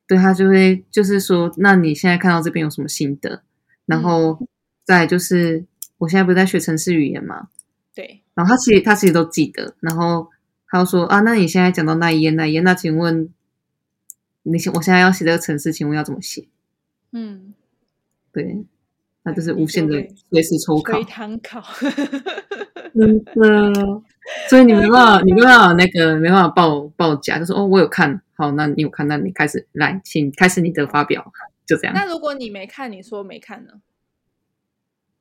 对，他就会就是说，那你现在看到这边有什么心得？然后再就是，我现在不是在学城市语言吗？对。然后他其实他其实都记得，然后他又说啊，那你现在讲到那一页那一页，那请问你我现在要写这个城市，请问要怎么写？嗯，对，那就是无限的随时抽考，随堂考，真的。所以你没办法，你没办法那个没办法报报假，就说哦，我有看好，那你有看，那你开始来，请开始你的发表，就这样。那如果你没看，你说没看呢？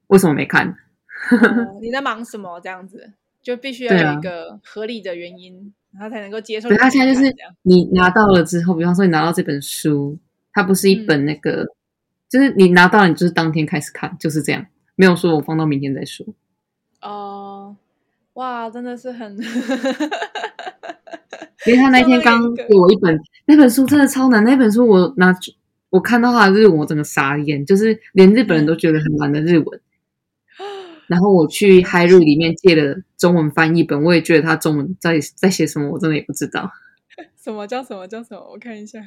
为什么没看？哦、你在忙什么？这样子就必须要有一个合理的原因，然后、啊、才能够接受。对，他现在就是你拿到了之后，比方说你拿到这本书，它不是一本那个，嗯、就是你拿到，你就是当天开始看，就是这样，没有说我放到明天再说。哦，哇，真的是很，因为他那天刚给我一本那本书，真的超难。那本书我拿我看到他的日文，我整个傻眼，就是连日本人都觉得很难的日文。嗯然后我去 HiRead 里面借了中文翻译本，我也觉得他中文在在写什么，我真的也不知道。什么叫什么叫什么？我看一下。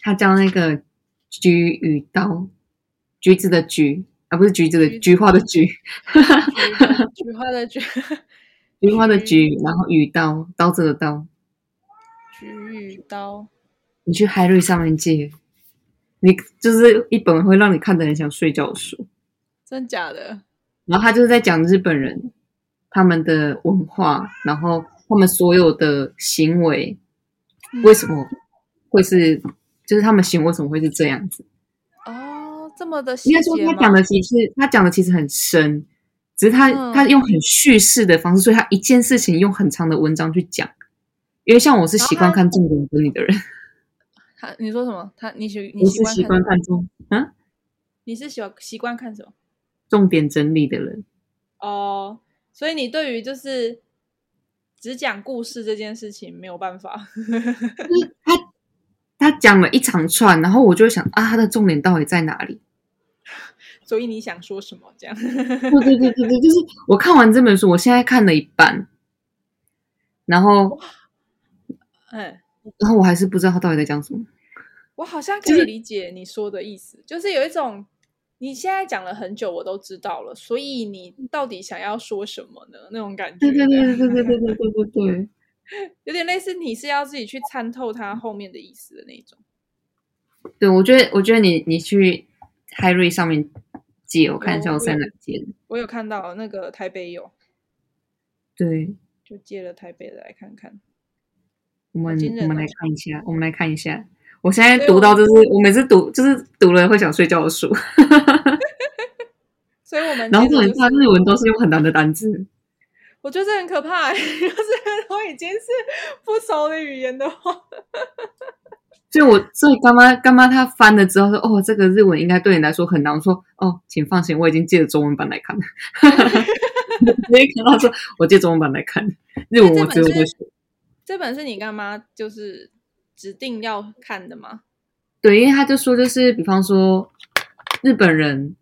他叫那个橘与刀，橘子的橘，啊不是橘子的菊花的菊，菊花的菊，菊花的菊，然后与刀，刀子的刀。橘与刀。你去 HiRead 上面借，你就是一本会让你看的很想睡觉的书。真假的？然后他就是在讲日本人，他们的文化，然后他们所有的行为为什么会是，嗯、就是他们行为为什么会是这样子？哦，这么的应该说他讲的其实他讲的其实很深，只是他、嗯、他用很叙事的方式，所以他一件事情用很长的文章去讲。因为像我是习惯看重点整理的人。他你说什么？他你喜你是习惯看重嗯？你是喜欢习惯看什么？重点整理的人。哦，所以你对于就是只讲故事这件事情没有办法。他他讲了一长串，然后我就想啊，他的重点到底在哪里？所以你想说什么？这样？对对对对对，就是我看完这本书，我现在看了一半，然后，哎，然后我还是不知道他到底在讲什么。我好像可以理解你说的意思，就是、就是有一种。你现在讲了很久，我都知道了，所以你到底想要说什么呢？那种感觉，对对对对对对对对对对，有点类似你是要自己去参透它后面的意思的那种。对，我觉得，我觉得你你去 HyRead 上面借，我看一下我在哪借。我有看到那个台北有，对，就借了台北的来看看。我们我们来看一下，我们来看一下。我现在读到就是我每次读就是读了会想睡觉的书，所以我们然后很怕日文都是用很难的单字，我觉得这很可怕，就是我已经是不熟的语言的话，所以我所以干妈干妈她翻了之后说哦，这个日文应该对你来说很难，我说哦，请放心，我已经借了中文版来看了，直接看到说我借中文版来看，日文我只有会学，这本是你干妈就是。指定要看的吗？对，因为他就说，就是比方说日本人，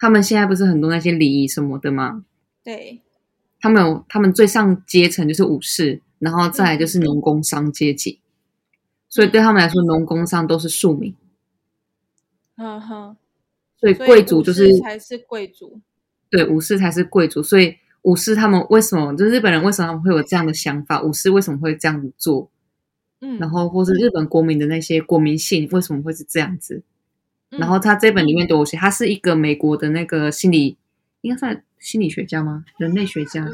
他们现在不是很多那些礼仪什么的吗？对，他们有他们最上阶层就是武士，然后再来就是农工商阶级，嗯、所以对他们来说，农工商都是庶民。嗯哼，所以贵族就是才是贵族，对，武士才是贵族。所以武士他们为什么？就是日本人为什么他们会有这样的想法？武士为什么会这样子做？嗯，然后或是日本国民的那些国民性为什么会是这样子？嗯、然后他这本里面都有写，他是一个美国的那个心理，应该算心理学家吗？人类学家？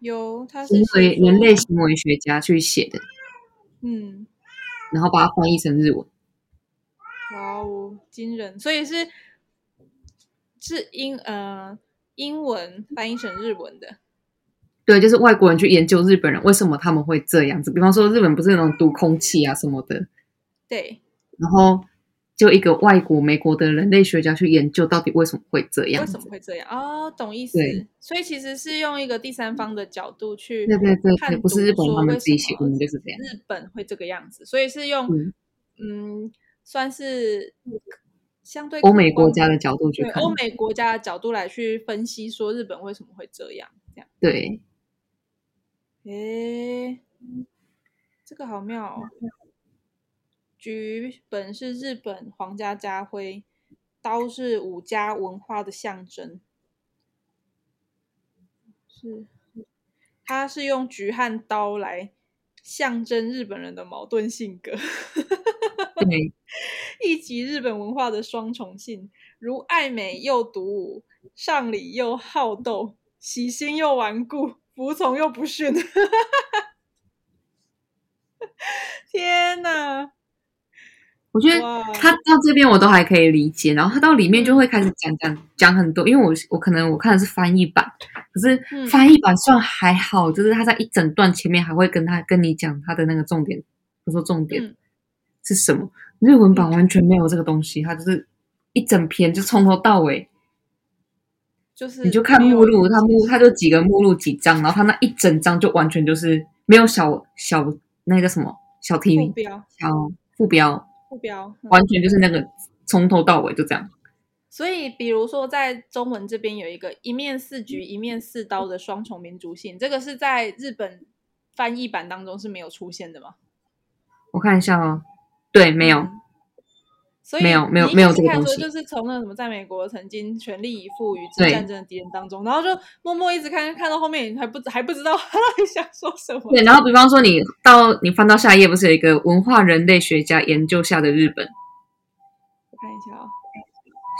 有，他是因为人类行为学家去写的。嗯，然后把它翻译成日文。哇哦，惊人！所以是是英呃英文翻译成日文的。对，就是外国人去研究日本人为什么他们会这样子。比方说，日本不是那种读空气啊什么的，对。然后就一个外国美国的人类学家去研究到底为什么会这样。为什么会这样？哦，懂意思。对。所以其实是用一个第三方的角度去对对对，对，不是日本他们自己写，就是这样。日本会这个样子，所以是用嗯，嗯，算是相对欧美国家的角度去看，欧美国家的角度来去分析说日本为什么会这样，这样对。诶，这个好妙哦！菊本是日本皇家家徽，刀是武家文化的象征。是，它是用菊和刀来象征日本人的矛盾性格。对，一集日本文化的双重性，如爱美又独舞，上礼又好斗，喜新又顽固。服从又不逊，天哪！我觉得他到这边我都还可以理解，然后他到里面就会开始讲讲讲很多，因为我我可能我看的是翻译版，可是翻译版算还好，就是他在一整段前面还会跟他跟你讲他的那个重点，我说重点是什么？日文版完全没有这个东西，他就是一整篇就从头到尾。就是你就看目录，他目他就几个目录几章，然后他那一整章就完全就是没有小小那个什么小题目、小副标、副标，嗯、完全就是那个从头到尾就这样。所以，比如说在中文这边有一个一面四局一面四刀的双重民族性，这个是在日本翻译版当中是没有出现的吗？我看一下哦，对，没有。嗯所以没有没有没有这个东西，就是从那什么，在美国曾经全力以赴与战争的敌人当中，然后就默默一直看，看到后面还不还不知道 他到底想说什么。对，然后比方说你到你翻到下一页，不是有一个文化人类学家研究下的日本？我看一下啊、哦，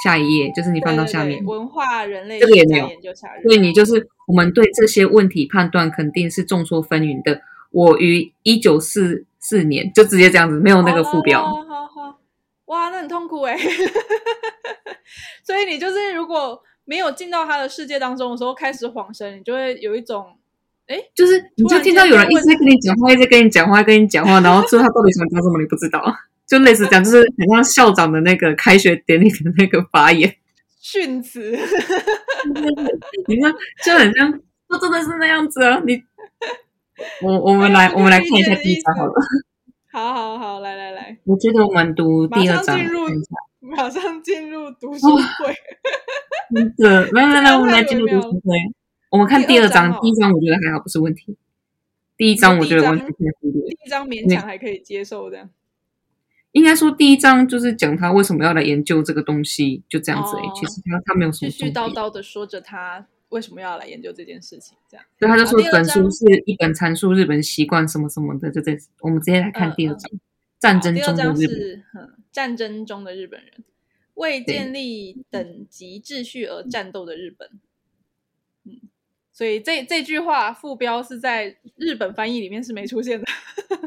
下一页，就是你翻到下面，对对对文化人类这个也没有研究下，所以你就是我们对这些问题判断肯定是众说纷纭的。我于一九四四年就直接这样子，没有那个副标。好好好，哇，那很痛苦哎。所以你就是如果没有进到他的世界当中的时候，开始恍神，你就会有一种。哎，就是你就听到有人一直在跟你讲话，一直跟你讲话，跟你讲话，然后最后他到底想讲什么，你不知道，就类似讲，就是很像校长的那个开学典礼的那个发言 训词，你看就很像，就真的是那样子啊！你，我我们来我们来看一下第一张好了，好好好，来来来，我觉得我们读第二章，马上进入，马上进入读书会，真的，来来来，我们来进入读书会。我们看第二章，第一章我觉得还好，不是问题。第一章我觉得完全可以忽略。第一章勉强还可以接受的。应该说第一章就是讲他为什么要来研究这个东西，就这样子。其实他他没有什么。絮絮叨叨的说着他为什么要来研究这件事情，这样。所以他就说本书是一本阐述日本习惯什么什么的，就这。我们直接来看第二章，战争中的日本。战争中的日本人为建立等级秩序而战斗的日本。嗯。所以这这句话副标是在日本翻译里面是没出现的，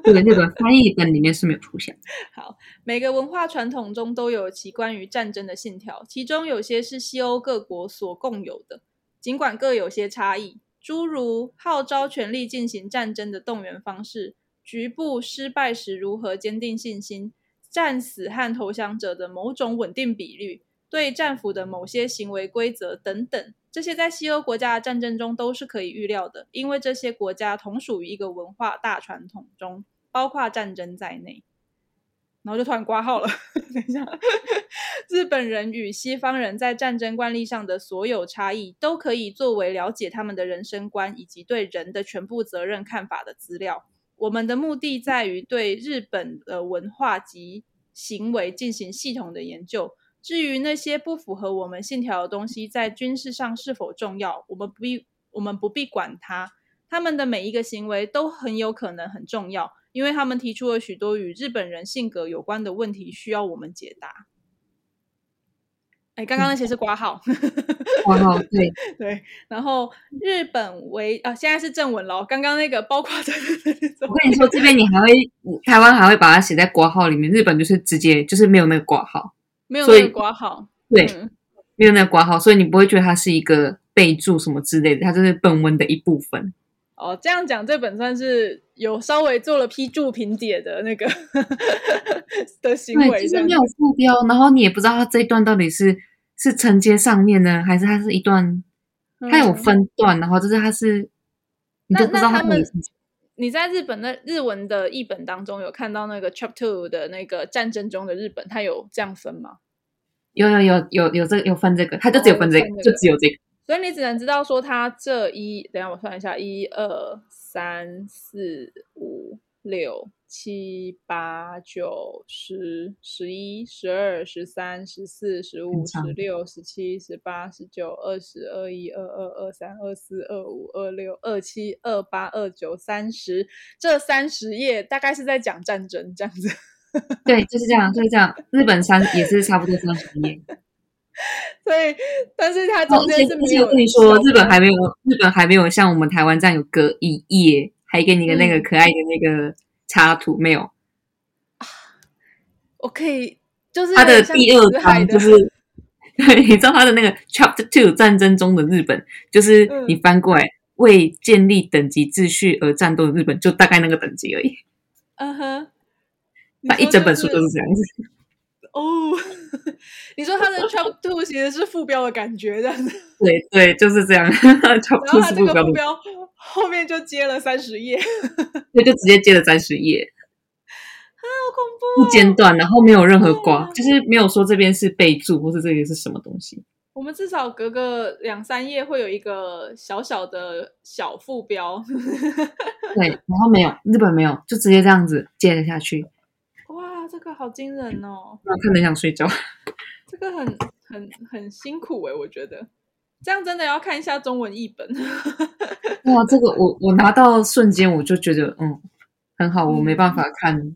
对，日本翻译本里面是没有出现。好，每个文化传统中都有其关于战争的信条，其中有些是西欧各国所共有的，尽管各有些差异，诸如号召权力进行战争的动员方式，局部失败时如何坚定信心，战死和投降者的某种稳定比率，对战俘的某些行为规则等等。这些在西欧国家的战争中都是可以预料的，因为这些国家同属于一个文化大传统中，包括战争在内。然后就突然挂号了，等一下，日本人与西方人在战争惯例上的所有差异，都可以作为了解他们的人生观以及对人的全部责任看法的资料。我们的目的在于对日本的文化及行为进行系统的研究。至于那些不符合我们信条的东西，在军事上是否重要，我们不必，我们不必管它。他们的每一个行为都很有可能很重要，因为他们提出了许多与日本人性格有关的问题，需要我们解答。哎，刚刚那些是挂号，挂号对 对。然后日本为啊，现在是正文了。刚刚那个包括的，我跟你说，这边你还会台湾还会把它写在挂号里面，日本就是直接就是没有那个挂号。没有那个挂号，对，嗯、没有那个挂号，所以你不会觉得它是一个备注什么之类的，它就是本文的一部分。哦，这样讲，这本算是有稍微做了批注评解的那个 的行为，对，就是没有副标，然后你也不知道它这一段到底是是承接上面呢，还是它是一段，它有分段，嗯、然后就是它是，你就不知道它们。你在日本的日文的译本当中有看到那个 Chapter Two 的那个战争中的日本，它有这样分吗？有有有有有这有分这个，它就只有分这个，哦、就只有这个。所以你只能知道说它这一，等一下我算一下，一二三四五六。七八九十十一十二十三十四十五十六十七十八十九二十二一二二二三二四二五二六二七二八二九三十，这三十页大概是在讲战争这样子。对，就是这样，就是这样。日本三也是差不多三十页。所以，但是它中间是没有。我跟你说，日本还没有，日本还没有像我们台湾这样有隔一页，还给你个那个可爱的那个。嗯插图没有啊，我可以就是他的第二章就是，对，你知道他的那个 Chapter Two 战争中的日本，就是你翻过来为建立等级秩序而战斗的日本，就大概那个等级而已。嗯哼，那一整本书都是这样子。哦，你说他的 Chapter Two 其实是副标的感觉，这样子。对对，就是这样。然后他这个副标。后面就接了三十页，对，就直接接了三十页，啊，好恐怖！不间断，然后没有任何挂，就是没有说这边是备注，或是这个是什么东西。我们至少隔个两三页会有一个小小的小副标，对，然后没有，日本没有，就直接这样子接了下去。哇，这个好惊人哦！我看的想睡觉。这个很很很辛苦诶，我觉得。这样真的要看一下中文译本。哇，这个我我拿到瞬间我就觉得嗯很好，我没办法看、嗯、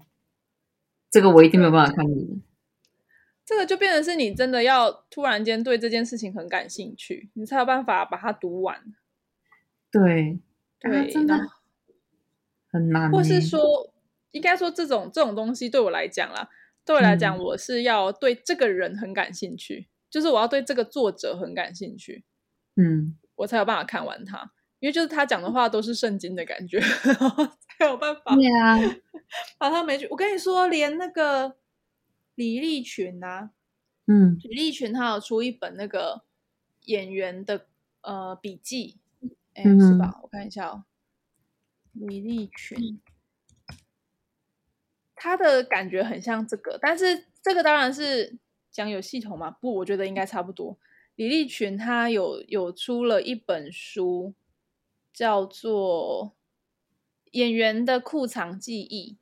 这个，我一定没有办法看你。这个就变成是你真的要突然间对这件事情很感兴趣，你才有办法把它读完。对，对，真的很难。或是说，应该说这种这种东西对我来讲啦，对我来讲，我是要对这个人很感兴趣，嗯、就是我要对这个作者很感兴趣，嗯，我才有办法看完他。因为就是他讲的话都是圣经的感觉，才有办法。对啊，把他没句，我跟你说，连那个。李立群啊，嗯，李立群他有出一本那个演员的呃笔记，哎、欸，是吧？我看一下哦，李立群，他的感觉很像这个，但是这个当然是讲有系统嘛？不，我觉得应该差不多。李立群他有有出了一本书，叫做《演员的库藏记忆》。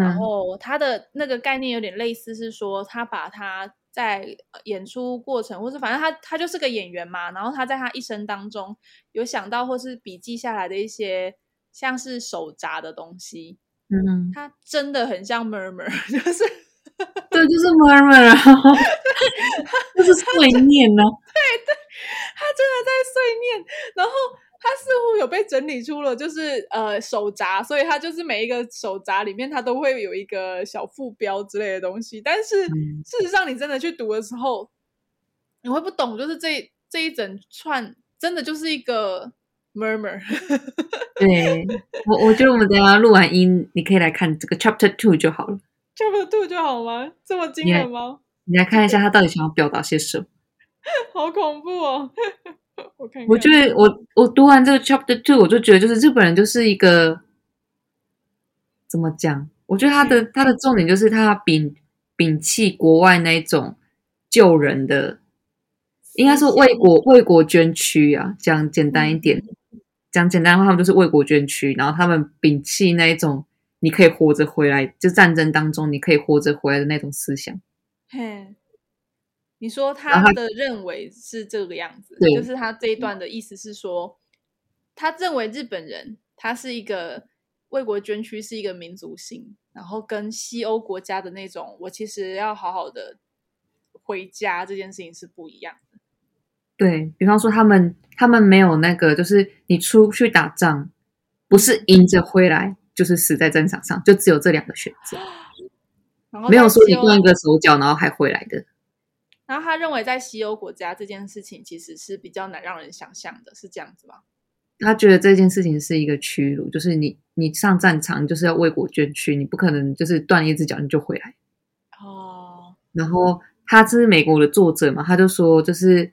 然后他的那个概念有点类似，是说他把他在演出过程，或是反正他他就是个演员嘛。然后他在他一生当中有想到或是笔记下来的一些像是手札的东西。嗯，他真的很像 murmur，就是对，就是 murmur，就是碎念呢。对对，他真的在碎念，然后。他似乎有被整理出了，就是呃手札，所以他就是每一个手札里面，他都会有一个小副标之类的东西。但是、嗯、事实上，你真的去读的时候，你会不懂，就是这这一整串真的就是一个 murmur。对，我我觉得我们等下录完音，你可以来看这个 chapter two 就好了。chapter two 就好吗？这么惊人吗？你来，看一下他到底想要表达些什么。好恐怖哦！我看看，我觉得我我读完这个 chapter two，我就觉得就是日本人就是一个怎么讲？我觉得他的他的重点就是他摒摒弃国外那种救人的，应该说为国为国捐躯啊。讲简单一点，讲简单的话，他们就是为国捐躯，然后他们摒弃那一种你可以活着回来，就战争当中你可以活着回来的那种思想。嘿。你说他的认为是这个样子，就是他这一段的意思是说，他认为日本人他是一个为国捐躯，是一个民族性，然后跟西欧国家的那种，我其实要好好的回家这件事情是不一样的。对，比方说，他们他们没有那个，就是你出去打仗，不是赢着回来，就是死在战场上，就只有这两个选择，没有说你断一个手脚然后还回来的。然后他认为，在西欧国家这件事情其实是比较难让人想象的，是这样子吗？他觉得这件事情是一个屈辱，就是你你上战场就是要为国捐躯，你不可能就是断一只脚你就回来。哦。然后他是美国的作者嘛，他就说，就是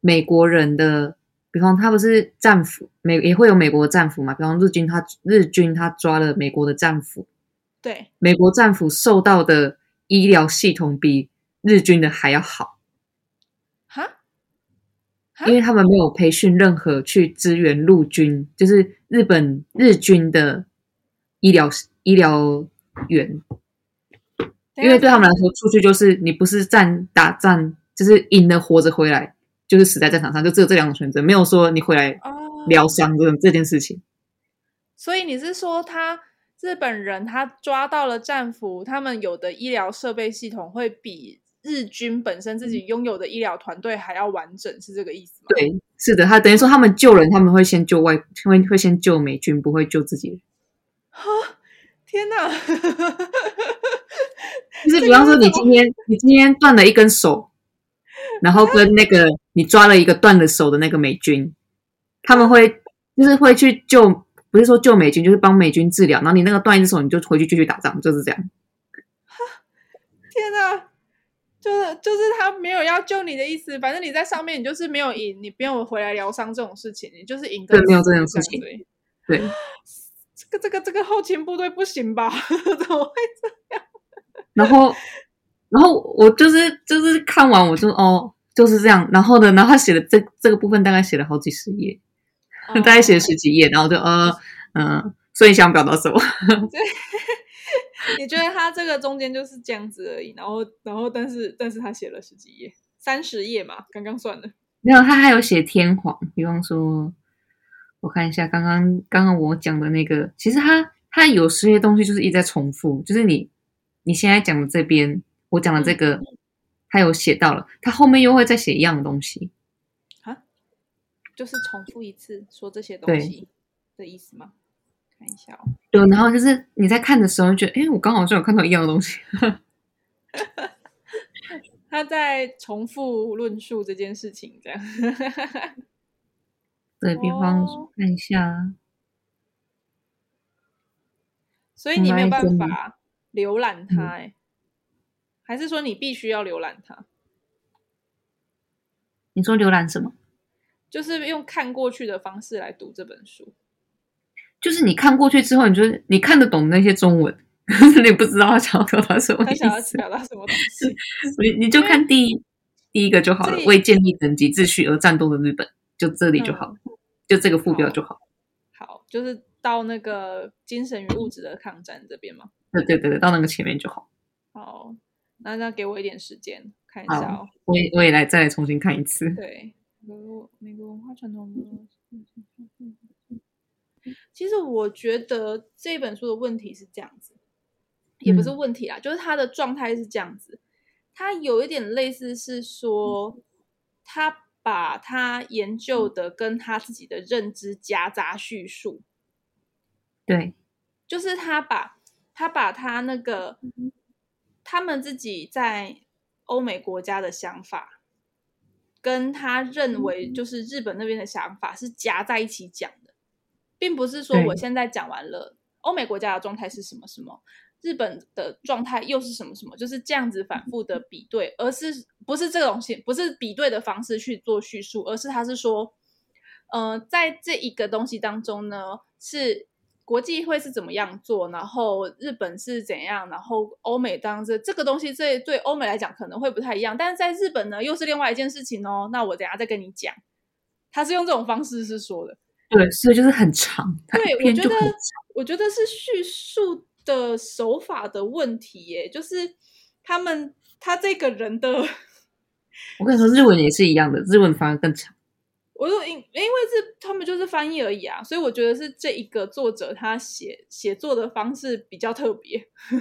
美国人的，比方他不是战俘，美也会有美国的战俘嘛，比方日军他日军他抓了美国的战俘，对，美国战俘受到的医疗系统比。日军的还要好，哈，因为他们没有培训任何去支援陆军，就是日本日军的医疗医疗员，因为对他们来说，出去就是你不是战打仗，就是赢了活着回来，就是死在战场上，就只有这两种选择，没有说你回来疗伤这种这件事情。所以你是说他日本人他抓到了战俘，他们有的医疗设备系统会比日军本身自己拥有的医疗团队还要完整，是这个意思吗？对，是的，他等于说他们救人，他们会先救外，会会先救美军，不会救自己人。哈，天哪！就是比方说，你今天你今天断了一根手，然后跟那个你抓了一个断了手的那个美军，他们会就是会去救，不是说救美军，就是帮美军治疗。然后你那个断一只手，你就回去继续打仗，就是这样。天哪！就是就是他没有要救你的意思，反正你在上面，你就是没有赢，你不用回来疗伤这种事情，你就是赢。对，没有这种事情。对，对这个这个这个后勤部队不行吧？怎么会这样？然后，然后我就是就是看完我就哦就是这样，然后呢，然后他写的这这个部分大概写了好几十页，哦、大概写了十几页，然后就呃嗯，所以想表达什么？对。你觉得他这个中间就是这样子而已，然后，然后，但是，但是他写了十几页，三十页嘛，刚刚算的。没有，他还有写天皇，比方说，我看一下，刚刚，刚刚我讲的那个，其实他，他有些东西就是一直在重复，就是你，你现在讲的这边，我讲的这个，他有写到了，他后面又会再写一样的东西啊，就是重复一次说这些东西的意思吗？看一下哦。对，然后就是你在看的时候，觉得哎，我刚好像有看到一样的东西。他在重复论述这件事情，这样。对，比方看一下，所以你没有办法浏览它，哎、嗯，还是说你必须要浏览它？你说浏览什么？就是用看过去的方式来读这本书。就是你看过去之后，你就是你看得懂那些中文，你不知道他想要表达什么意思，他想要表达什么东西，你你就看第一第一个就好了。为建立等级秩序而战斗的日本，就这里就好，嗯、就这个副标就好。好，就是到那个精神与物质的抗战这边吗？对对对对，到那个前面就好。好，那那给我一点时间看一下哦。我也我也来再来重新看一次。对，美国美国文化传统的。其实我觉得这本书的问题是这样子，也不是问题啊，嗯、就是他的状态是这样子，他有一点类似是说，他把他研究的跟他自己的认知夹杂叙述，对，就是他把他把他那个他们自己在欧美国家的想法，跟他认为就是日本那边的想法是夹在一起讲的。并不是说我现在讲完了欧美国家的状态是什么什么，日本的状态又是什么什么，就是这样子反复的比对，而是不是这个东西，不是比对的方式去做叙述，而是他是说，呃，在这一个东西当中呢，是国际会是怎么样做，然后日本是怎样，然后欧美当这这个东西，这对欧美来讲可能会不太一样，但是在日本呢，又是另外一件事情哦。那我等下再跟你讲，他是用这种方式是说的。对，所以就是很长。对，我觉得，我觉得是叙述的手法的问题耶，就是他们他这个人的，我跟你说，日文也是一样的，日文反而更长。我就因因为是他们就是翻译而已啊，所以我觉得是这一个作者他写写作的方式比较特别。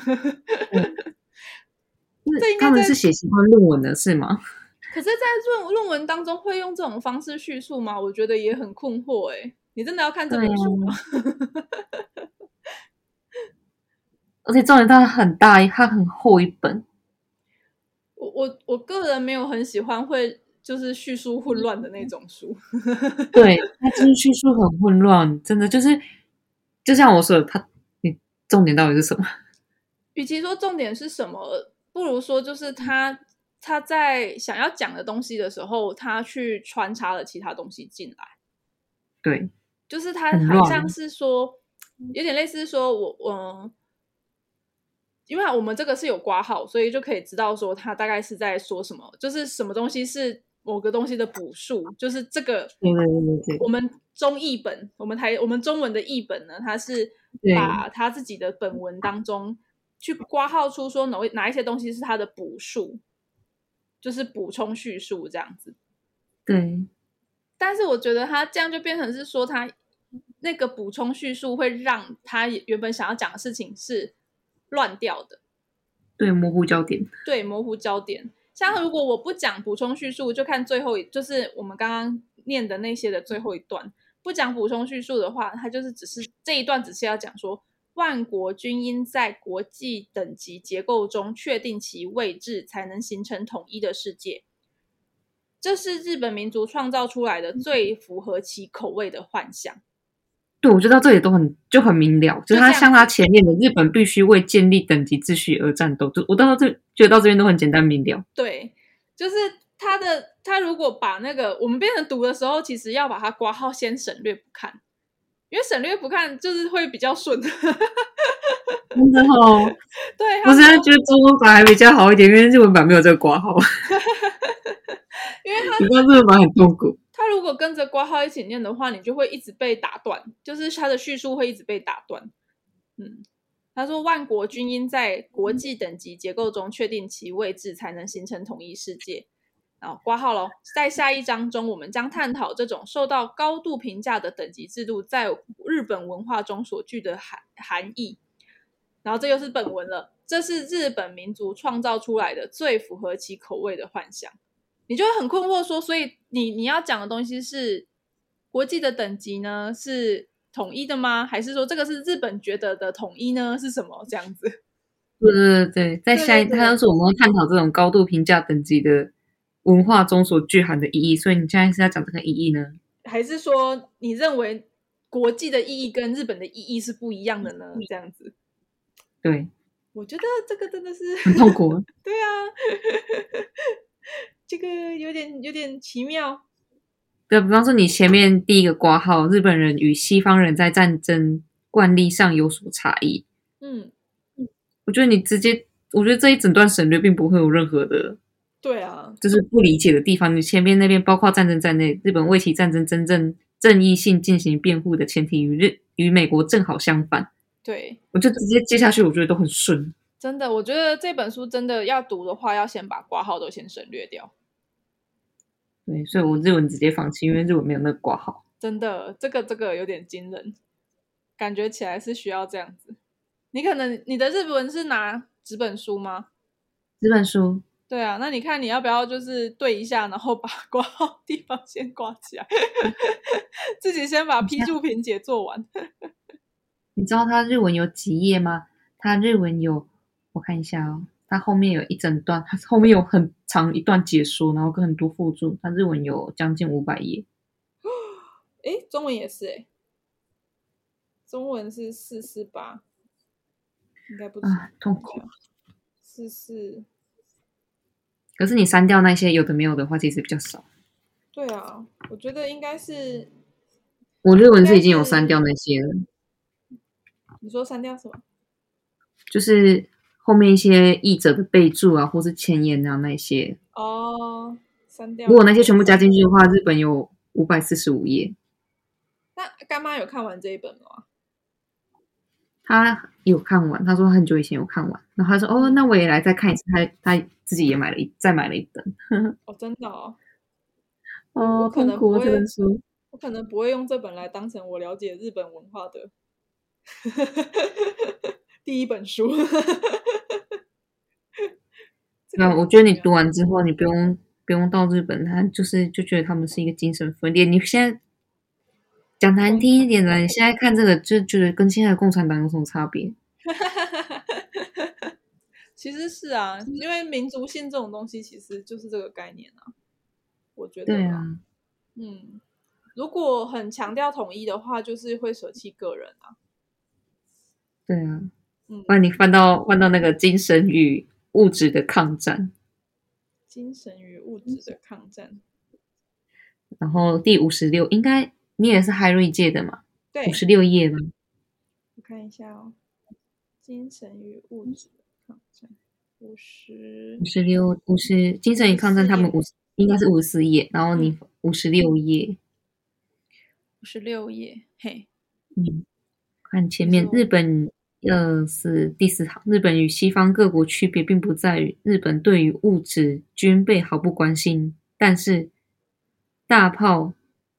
这应该他们是写习惯论文的是吗？可是，在论论文当中会用这种方式叙述吗？我觉得也很困惑。哎，你真的要看这本书吗？而且重点它很大，它很厚一本。我我我个人没有很喜欢会就是叙述混乱的那种书。对，它就是叙述很混乱，真的就是就像我说的，它你重点到底是什么？与其说重点是什么，不如说就是他。他在想要讲的东西的时候，他去穿插了其他东西进来。对，就是他好像是说，有点类似说我，我嗯，因为我们这个是有挂号，所以就可以知道说他大概是在说什么，就是什么东西是某个东西的补述，就是这个。我们中译本，我们台我们中文的译本呢，它是把他自己的本文当中去挂号出说哪哪一些东西是他的补述。就是补充叙述这样子，对。但是我觉得他这样就变成是说，他那个补充叙述会让他原本想要讲的事情是乱掉的，对，模糊焦点。对，模糊焦点。像如果我不讲补充叙述，就看最后一，就是我们刚刚念的那些的最后一段，不讲补充叙述的话，它就是只是这一段只是要讲说。万国均应在国际等级结构中确定其位置，才能形成统一的世界。这是日本民族创造出来的最符合其口味的幻想。对，我觉得到这里都很就很明了，就是他像他前面的日本必须为建立等级秩序而战斗。就我到这觉得到这边都很简单明了。对，就是他的他如果把那个我们变成读的时候，其实要把它挂号先省略不看。因为省略不看，就是会比较顺。真的哦，对，我现在觉得中文版还比较好一点，因为日文版没有这个挂号。因为他，你知道日文版很痛苦。他如果跟着括号一起念的话，你就会一直被打断，就是他的叙述会一直被打断。嗯，他说：“万国均应在国际等级结构中确定其位置，才能形成统一世界。”然后挂号喽，在下一章中，我们将探讨这种受到高度评价的等级制度在日本文化中所具的含含义。然后这又是本文了，这是日本民族创造出来的最符合其口味的幻想。你就会很困惑说，所以你你要讲的东西是国际的等级呢？是统一的吗？还是说这个是日本觉得的统一呢？是什么这样子？对对对，在下一，他当时我们会探讨这种高度评价等级的文化中所具含的意义，所以你现在是要讲这个意义呢？还是说你认为国际的意义跟日本的意义是不一样的呢？这样子？对，我觉得这个真的是很痛苦。对啊。这个有点有点奇妙。对，比方说你前面第一个挂号，日本人与西方人在战争惯例上有所差异。嗯，我觉得你直接，我觉得这一整段省略并不会有任何的。对啊，就是不理解的地方。你前面那边包括战争在内，日本为其战争真正正义性进行辩护的前提与日与美国正好相反。对，我就直接接下去，我觉得都很顺。真的，我觉得这本书真的要读的话，要先把挂号都先省略掉。对，所以我日文直接放弃，因为日文没有那个挂号。真的，这个这个有点惊人，感觉起来是需要这样子。你可能你的日文是拿纸本书吗？纸本书。对啊，那你看你要不要就是对一下，然后把 挂号地方先挂起来，自己先把批注评解做完。你知道他日文有几页吗？他日文有，我看一下哦。它后面有一整段，它后面有很长一段解说，然后跟很多附注。它日文有将近五百页。哎，中文也是哎，中文是四四八，应该不止啊，痛苦。四四，可是你删掉那些有的没有的话，其实比较少。对啊，我觉得应该是。我日文是已经有删掉那些了。你说删掉什么？就是。后面一些译者的备注啊，或是前言啊，那些哦，删掉。如果那些全部加进去的话，日本有五百四十五页。那干妈有看完这一本吗？她有看完，她说很久以前有看完，然后她说哦，那我也来再看一次。她她自己也买了一，再买了一本。哦，真的哦。哦，我可能不会，这本书，我可能不会用这本来当成我了解日本文化的。第一本书，那我觉得你读完之后，你不用不用到日本，他就是就觉得他们是一个精神分裂。你现在讲难听一点的，你现在看这个就觉得跟现在的共产党有什么差别？其实是啊，因为民族性这种东西其实就是这个概念啊。我觉得，对啊，嗯，如果很强调统一的话，就是会舍弃个人啊。对啊。帮你翻到翻到那个精神与物质的抗战，精神与物质的抗战。然后第五十六，应该你也是海瑞界的嘛？对，五十六页吗？我看一下哦，精神与物质的抗战，五十五十六五十，精神与抗战，他们五十应该是五十四页，然后你五十六页，五十六页，嘿，嗯，看前面日本。呃，是第四行。日本与西方各国区别，并不在于日本对于物质军备毫不关心，但是大炮、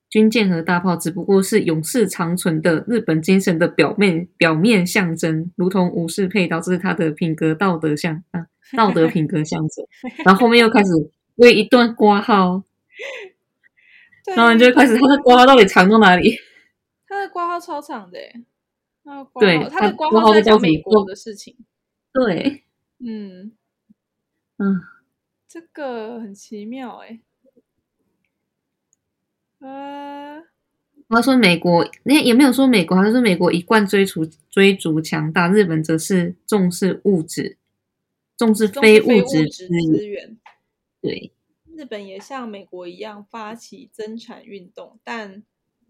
军舰和大炮只不过是永世长存的日本精神的表面表面象征，如同武士佩刀，这是他的品格道德象啊，道德品格象征。然后后面又开始为一段挂号，然后你就开始他的挂号到底长到哪里？他的挂号超长的。对，他的括号在讲美国的事情。对，嗯嗯，这个很奇妙哎。呃，他说美国，那也没有说美国，他说美国一贯追逐追逐强大，日本则是重视物质，重视非物质资源。对，日本也像美国一样发起增产运动，但。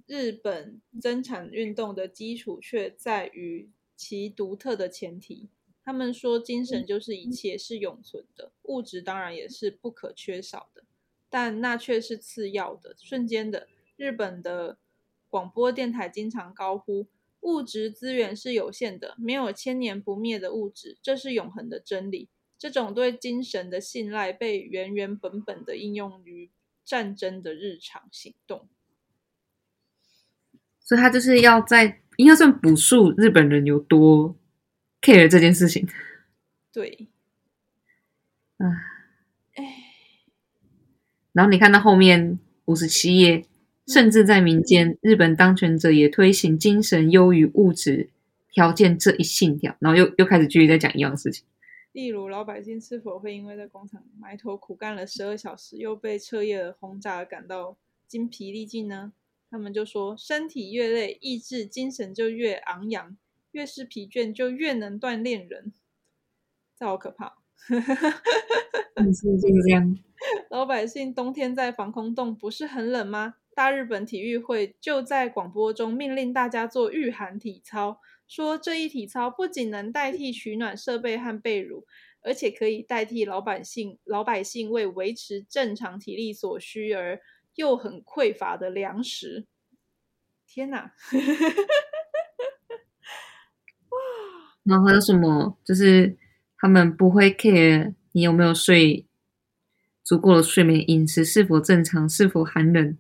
日本增产运动的基础却在于其独特的前提。他们说，精神就是一切，是永存的，物质当然也是不可缺少的，但那却是次要的、瞬间的。日本的广播电台经常高呼：“物质资源是有限的，没有千年不灭的物质，这是永恒的真理。”这种对精神的信赖被原原本本的应用于战争的日常行动。所以他就是要在应该算补述日本人有多 care 这件事情。对，啊，哎，然后你看到后面五十七页，甚至在民间，日本当权者也推行精神优于物质条件这一信条，然后又又开始继续在讲一样的事情。例如，老百姓是否会因为在工厂埋头苦干了十二小时，又被彻夜的轰炸而感到精疲力尽呢？他们就说，身体越累，意志精神就越昂扬，越是疲倦就越能锻炼人。这好可怕！是这样？老百姓冬天在防空洞不是很冷吗？大日本体育会就在广播中命令大家做御寒体操。说这一体操不仅能代替取暖设备和被褥，而且可以代替老百姓老百姓为维持正常体力所需而又很匮乏的粮食。天哪！哇！然后还有什么？就是他们不会 care 你有没有睡足够的睡眠，饮食是否正常，是否寒冷。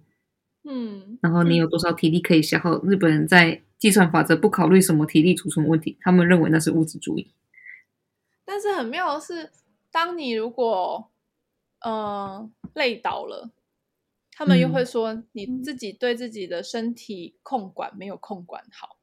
嗯。然后你有多少体力可以消耗？日本人在。计算法则不考虑什么体力储存问题，他们认为那是物质主义。但是很妙的是，当你如果呃累倒了，他们又会说你自己对自己的身体控管没有控管好。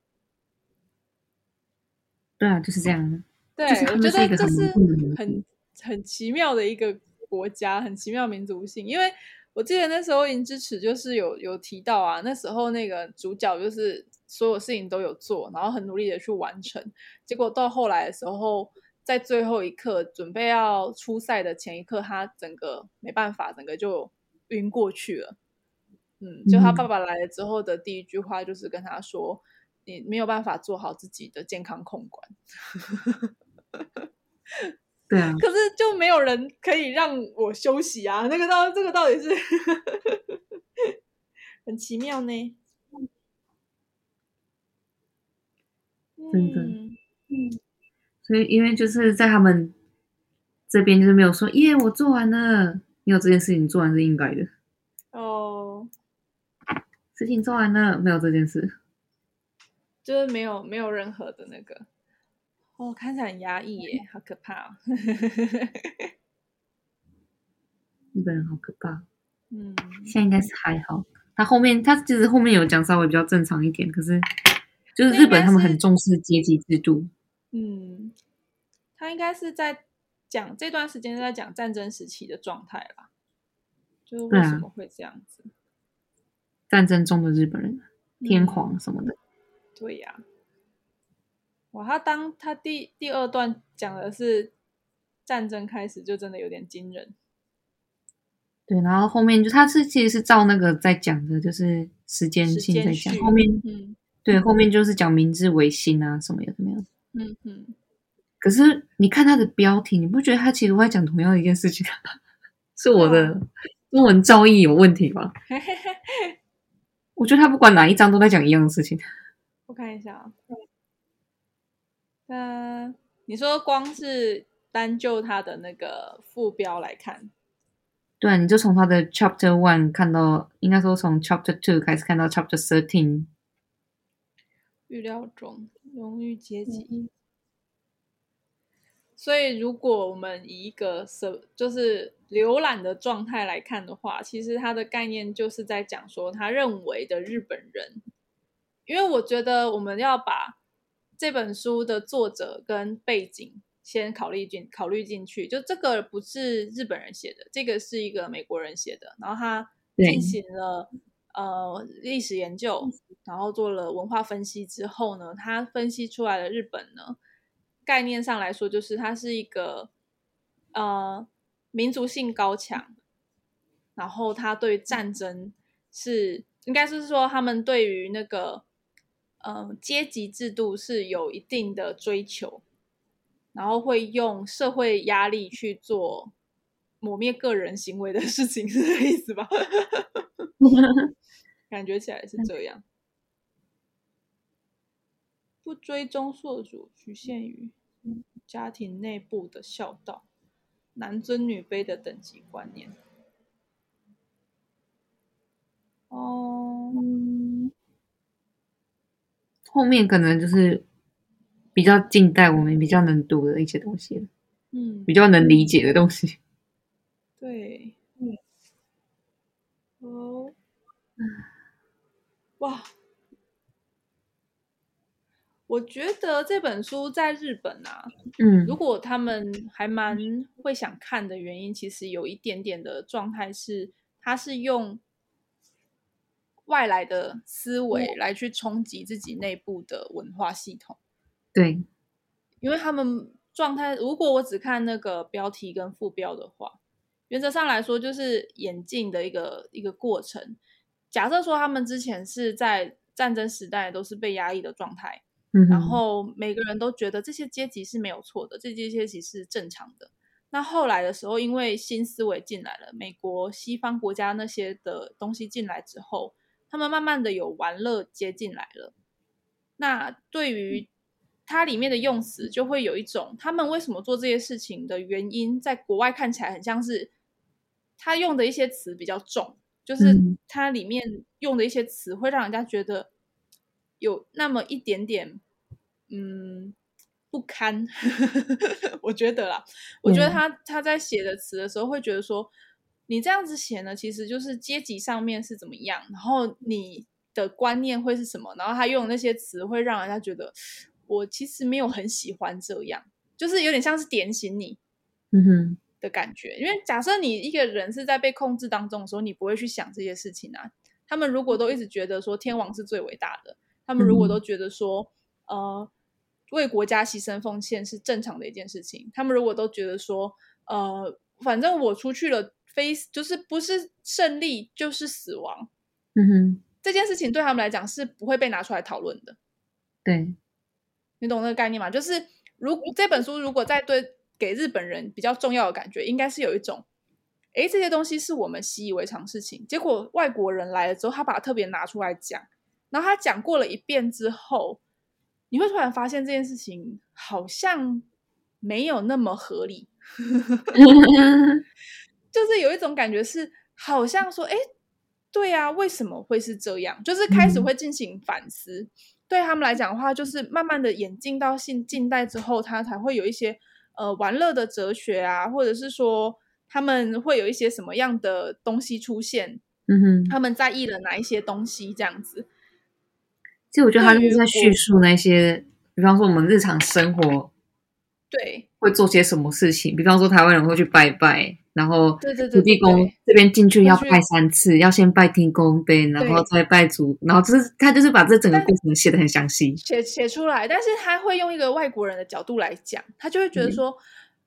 对啊，就是这样。对，我觉得这是很很奇妙的一个国家，很奇妙民族性。因为我记得那时候《银之匙》就是有有提到啊，那时候那个主角就是。所有事情都有做，然后很努力的去完成。结果到后来的时候，在最后一刻准备要出赛的前一刻，他整个没办法，整个就晕过去了。嗯，就他爸爸来了之后的第一句话就是跟他说：“你没有办法做好自己的健康控管。”对啊，可是就没有人可以让我休息啊！那个到这个到底是 很奇妙呢。真的，嗯，所以因为就是在他们这边就是没有说耶，我做完了，没有这件事情做完是应该的。哦，事情做完了，没有这件事，就是没有没有任何的那个，哦，看起来很压抑耶，好可怕哦，日本人好可怕，嗯，现在应该是还好，他后面他其实后面有讲稍微比较正常一点，可是。就是日本，他们很重视阶级制度。嗯，他应该是在讲这段时间在讲战争时期的状态啦？就是为什么会这样子？战争中的日本人，天皇什么的。嗯、对呀、啊。哇，他当他第第二段讲的是战争开始，就真的有点惊人。对，然后后面就他是其实是照那个在讲的，就是时间性在讲后面。嗯。对，后面就是讲明治维新啊，什么有什么样？嗯嗯。可是你看他的标题，你不觉得他其实在讲同样的一件事情？是我的中文造诣有问题吗？我觉得他不管哪一章都在讲一样的事情。我看一下啊。呃，你说光是单就他的那个副标来看，对，你就从他的 Chapter One 看到，应该说从 Chapter Two 开始看到 Chapter Thirteen。预料中，荣誉阶级。所以，如果我们以一个什就是浏览的状态来看的话，其实它的概念就是在讲说，他认为的日本人。因为我觉得我们要把这本书的作者跟背景先考虑进考虑进去，就这个不是日本人写的，这个是一个美国人写的，然后他进行了。呃，历史研究，然后做了文化分析之后呢，他分析出来的日本呢，概念上来说，就是它是一个呃民族性高强，然后他对战争是应该是说他们对于那个呃阶级制度是有一定的追求，然后会用社会压力去做抹灭个人行为的事情，是这意思吧？感觉起来是这样，不追踪宿主，局限于家庭内部的孝道，男尊女卑的等级观念。哦，后面可能就是比较近代，我们比较能读的一些东西，嗯，比较能理解的东西。对，嗯，哦，哇，我觉得这本书在日本啊，嗯，如果他们还蛮会想看的原因，其实有一点点的状态是，他是用外来的思维来去冲击自己内部的文化系统。对，因为他们状态，如果我只看那个标题跟副标的话，原则上来说就是演进的一个一个过程。假设说他们之前是在战争时代都是被压抑的状态，嗯，然后每个人都觉得这些阶级是没有错的，这些阶级是正常的。那后来的时候，因为新思维进来了，美国西方国家那些的东西进来之后，他们慢慢的有玩乐接进来了。那对于它里面的用词就会有一种，他们为什么做这些事情的原因，在国外看起来很像是他用的一些词比较重，就是它里面用的一些词会让人家觉得有那么一点点嗯不堪。我觉得啦，我觉得他他在写的词的时候会觉得说，你这样子写呢，其实就是阶级上面是怎么样，然后你的观念会是什么，然后他用那些词会让人家觉得。我其实没有很喜欢这样，就是有点像是点醒你，嗯哼的感觉。嗯、因为假设你一个人是在被控制当中的时候，你不会去想这些事情啊。他们如果都一直觉得说天王是最伟大的，他们如果都觉得说，嗯、呃，为国家牺牲奉献是正常的一件事情，他们如果都觉得说，呃，反正我出去了，非就是不是胜利就是死亡，嗯哼，这件事情对他们来讲是不会被拿出来讨论的，对。你懂那个概念吗？就是如果这本书如果在对给日本人比较重要的感觉，应该是有一种，诶，这些东西是我们习以为常事情，结果外国人来了之后，他把它特别拿出来讲，然后他讲过了一遍之后，你会突然发现这件事情好像没有那么合理，就是有一种感觉是好像说，哎，对啊，为什么会是这样？就是开始会进行反思。嗯对他们来讲的话，就是慢慢的演进到近近代之后，他才会有一些呃玩乐的哲学啊，或者是说他们会有一些什么样的东西出现，嗯哼，他们在意了哪一些东西这样子。其实我觉得他就是在叙述那些，比方说我们日常生活，对，会做些什么事情，比方说台湾人会去拜拜。然后，土地公这边进去要拜三次，要先拜天公杯，然后再拜祖，然后就是他就是把这整个过程写的很详细，写写出来。但是他会用一个外国人的角度来讲，他就会觉得说，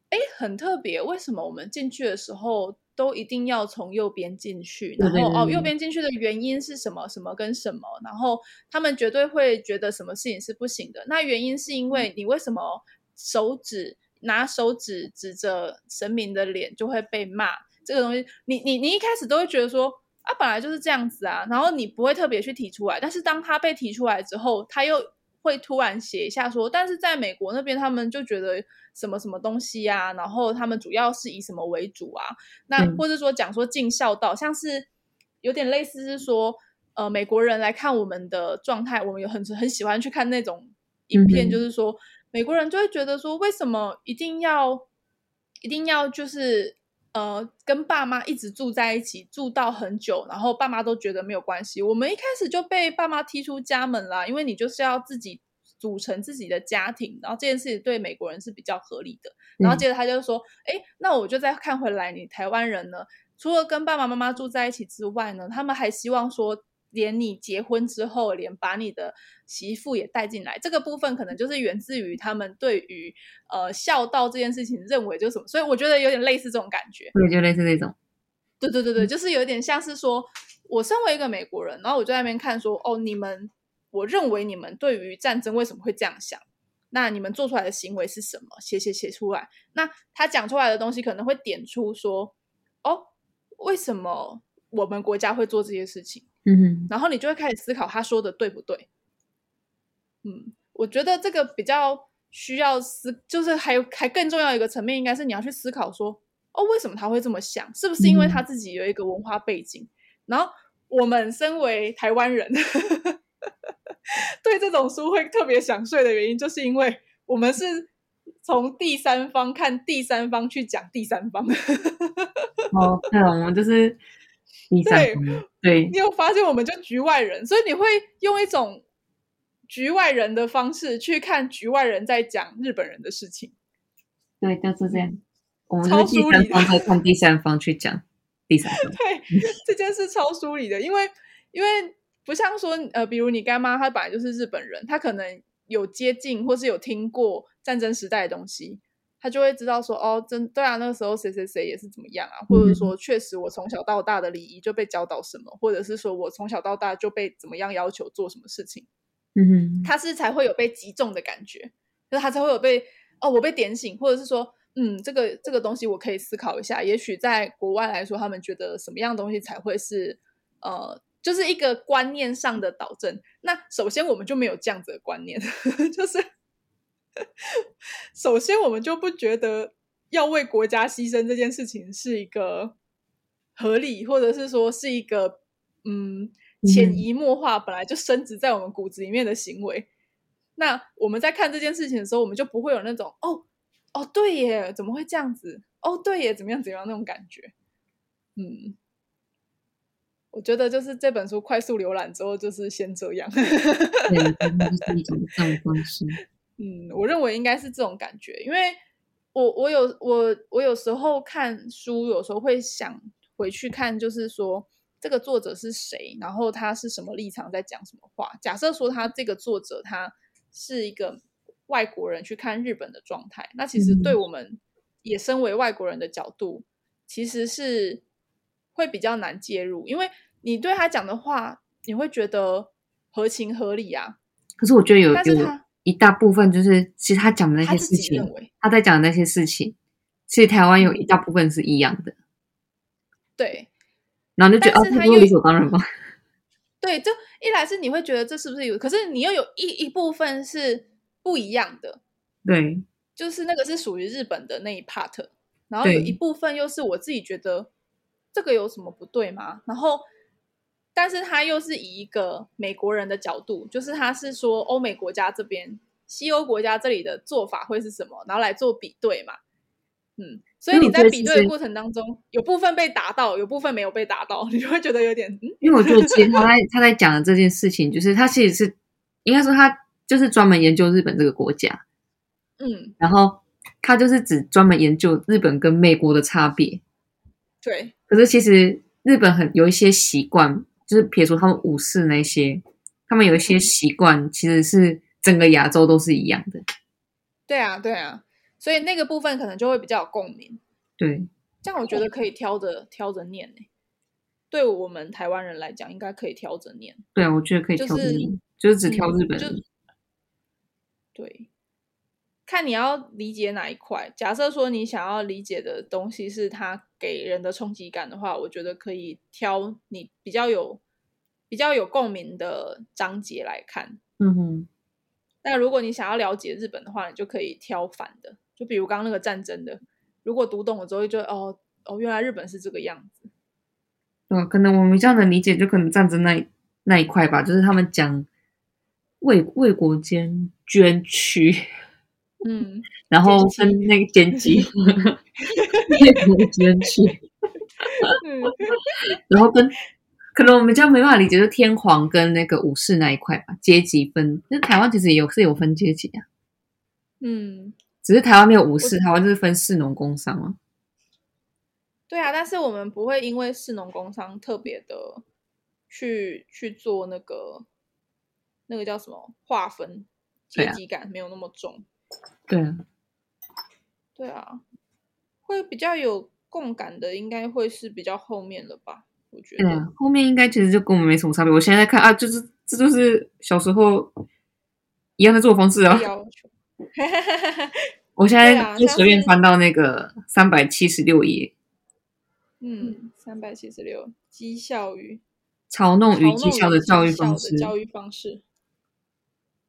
哎、嗯，很特别，为什么我们进去的时候都一定要从右边进去？然后哦，右边进去的原因是什么？什么跟什么？然后他们绝对会觉得什么事情是不行的。那原因是因为你为什么手指？拿手指指着神明的脸就会被骂，这个东西，你你你一开始都会觉得说啊，本来就是这样子啊，然后你不会特别去提出来，但是当他被提出来之后，他又会突然写一下说，但是在美国那边他们就觉得什么什么东西啊，然后他们主要是以什么为主啊，那或者说讲说尽孝道，像是有点类似是说，呃，美国人来看我们的状态，我们有很很喜欢去看那种影片，就是说。美国人就会觉得说，为什么一定要一定要就是呃跟爸妈一直住在一起，住到很久，然后爸妈都觉得没有关系。我们一开始就被爸妈踢出家门啦，因为你就是要自己组成自己的家庭，然后这件事情对美国人是比较合理的。然后接着他就说，哎、嗯，那我就再看回来，你台湾人呢，除了跟爸爸妈妈住在一起之外呢，他们还希望说。连你结婚之后，连把你的媳妇也带进来，这个部分可能就是源自于他们对于呃孝道这件事情认为就是什么，所以我觉得有点类似这种感觉。对，就类似那种。对对对对，就是有点像是说，我身为一个美国人，然后我就在那边看说，哦，你们，我认为你们对于战争为什么会这样想？那你们做出来的行为是什么？写写写出来，那他讲出来的东西可能会点出说，哦，为什么我们国家会做这些事情？嗯哼，然后你就会开始思考他说的对不对？嗯，我觉得这个比较需要思，就是还有还更重要一个层面，应该是你要去思考说，哦，为什么他会这么想？是不是因为他自己有一个文化背景？嗯、然后我们身为台湾人，对这种书会特别想睡的原因，就是因为我们是从第三方看第三方去讲第三方。哦，对，我们就是第三。对，对，你有发现我们就局外人，所以你会用一种局外人的方式去看局外人在讲日本人的事情。对，就是这样。我们是第三方在看第三方去讲第三方。对，这件事超疏离的，因为因为不像说呃，比如你干妈，她本来就是日本人，她可能有接近或是有听过战争时代的东西，她就会知道说哦，真对啊，那个时候谁谁谁也是怎么样啊，或者说确实我从小到大的礼仪就被教导什么，或者是说我从小到大就被怎么样要求做什么事情，嗯哼，他是才会有被击中的感觉，就是他才会有被哦，我被点醒，或者是说。嗯，这个这个东西我可以思考一下。也许在国外来说，他们觉得什么样东西才会是呃，就是一个观念上的导正。那首先我们就没有这样子的观念，就是 首先我们就不觉得要为国家牺牲这件事情是一个合理，或者是说是一个嗯潜移默化本来就深植在我们骨子里面的行为。那我们在看这件事情的时候，我们就不会有那种哦。哦，对耶，怎么会这样子？哦，对耶，怎么样怎么样那种感觉？嗯，我觉得就是这本书快速浏览之后，就是先这样。对，就是一种这种方式。嗯，我认为应该是这种感觉，因为我我有我我有时候看书，有时候会想回去看，就是说这个作者是谁，然后他是什么立场，在讲什么话。假设说他这个作者他是一个。外国人去看日本的状态，那其实对我们也身为外国人的角度，嗯、其实是会比较难介入，因为你对他讲的话，你会觉得合情合理啊。可是我觉得有有一大部分就是，其实他讲的那些事情，他，他在讲的那些事情，其实台湾有一大部分是一样的。对，然后就觉得哦，他理所当然吗？对，就一来是你会觉得这是不是有，可是你又有一一部分是。不一样的，对，就是那个是属于日本的那一 part，然后有一部分又是我自己觉得这个有什么不对吗？然后，但是他又是以一个美国人的角度，就是他是说欧美国家这边、西欧国家这里的做法会是什么，然后来做比对嘛。嗯，所以你在比对的过程当中，有部分被达到，有部分没有被达到，你就会觉得有点……嗯，因为我觉得其实他在 他在讲的这件事情，就是他其实是应该说他。就是专门研究日本这个国家，嗯，然后他就是只专门研究日本跟美国的差别，对。可是其实日本很有一些习惯，就是撇除他们武士那些，他们有一些习惯，其实是整个亚洲都是一样的。对啊，对啊，所以那个部分可能就会比较有共鸣。对，这样我觉得可以挑着挑着念诶。对我们台湾人来讲，应该可以挑着念。对啊，我觉得可以挑着念，就是、就是只挑日本人。嗯对，看你要理解哪一块。假设说你想要理解的东西是它给人的冲击感的话，我觉得可以挑你比较有比较有共鸣的章节来看。嗯哼。但如果你想要了解日本的话，你就可以挑反的。就比如刚刚那个战争的，如果读懂了之后，就哦哦，原来日本是这个样子。嗯，可能我们这样的理解，就可能战争那一那一块吧，就是他们讲。为为国间捐躯，嗯，然后跟那个剪辑 为国捐躯，嗯，然后跟可能我们家没办法理解，就天皇跟那个武士那一块吧，阶级分。那台湾其实也有是有分阶级啊，嗯，只是台湾没有武士，台湾就是分士农工商啊。对啊，但是我们不会因为士农工商特别的去去做那个。那个叫什么划分阶级感没有那么重，对啊，对啊，会比较有共感的，应该会是比较后面的吧？我觉得，后面应该其实就跟我们没什么差别。我现在在看啊，就是这就是小时候一样的做方式啊。我现在就随便翻到那个三百七十六页，嗯，三百七十六，讥笑与嘲弄与讥笑的教育方式，教育方式。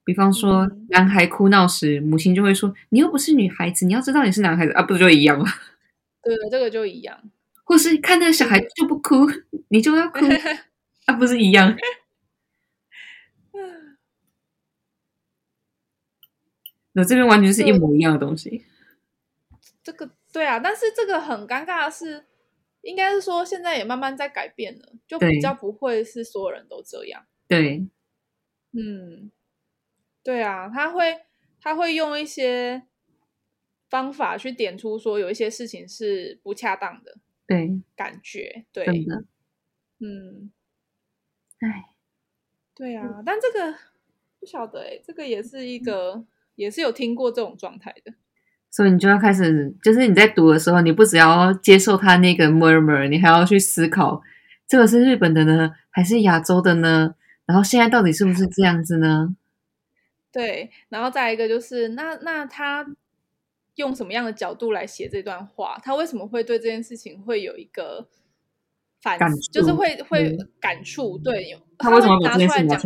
比方说，男孩哭闹时，母亲就会说：“你又不是女孩子，你要知道你是男孩子啊，不就一样吗？”对，这个就一样。或是看那个小孩就不哭，你就要哭 啊，不是一样？那这边完全是一模一样的东西。这个对啊，但是这个很尴尬的是，应该是说现在也慢慢在改变了，就比较不会是所有人都这样。对，嗯，对啊，他会他会用一些方法去点出说有一些事情是不恰当的，对，感觉对，嗯，哎，对啊，但这个不晓得哎，这个也是一个、嗯、也是有听过这种状态的。所以你就要开始，就是你在读的时候，你不只要接受他那个 murmur，你还要去思考，这个是日本的呢，还是亚洲的呢？然后现在到底是不是这样子呢？对，然后再一个就是，那那他用什么样的角度来写这段话？他为什么会对这件事情会有一个反，就是会会感触？对，他为什么拿出来讲？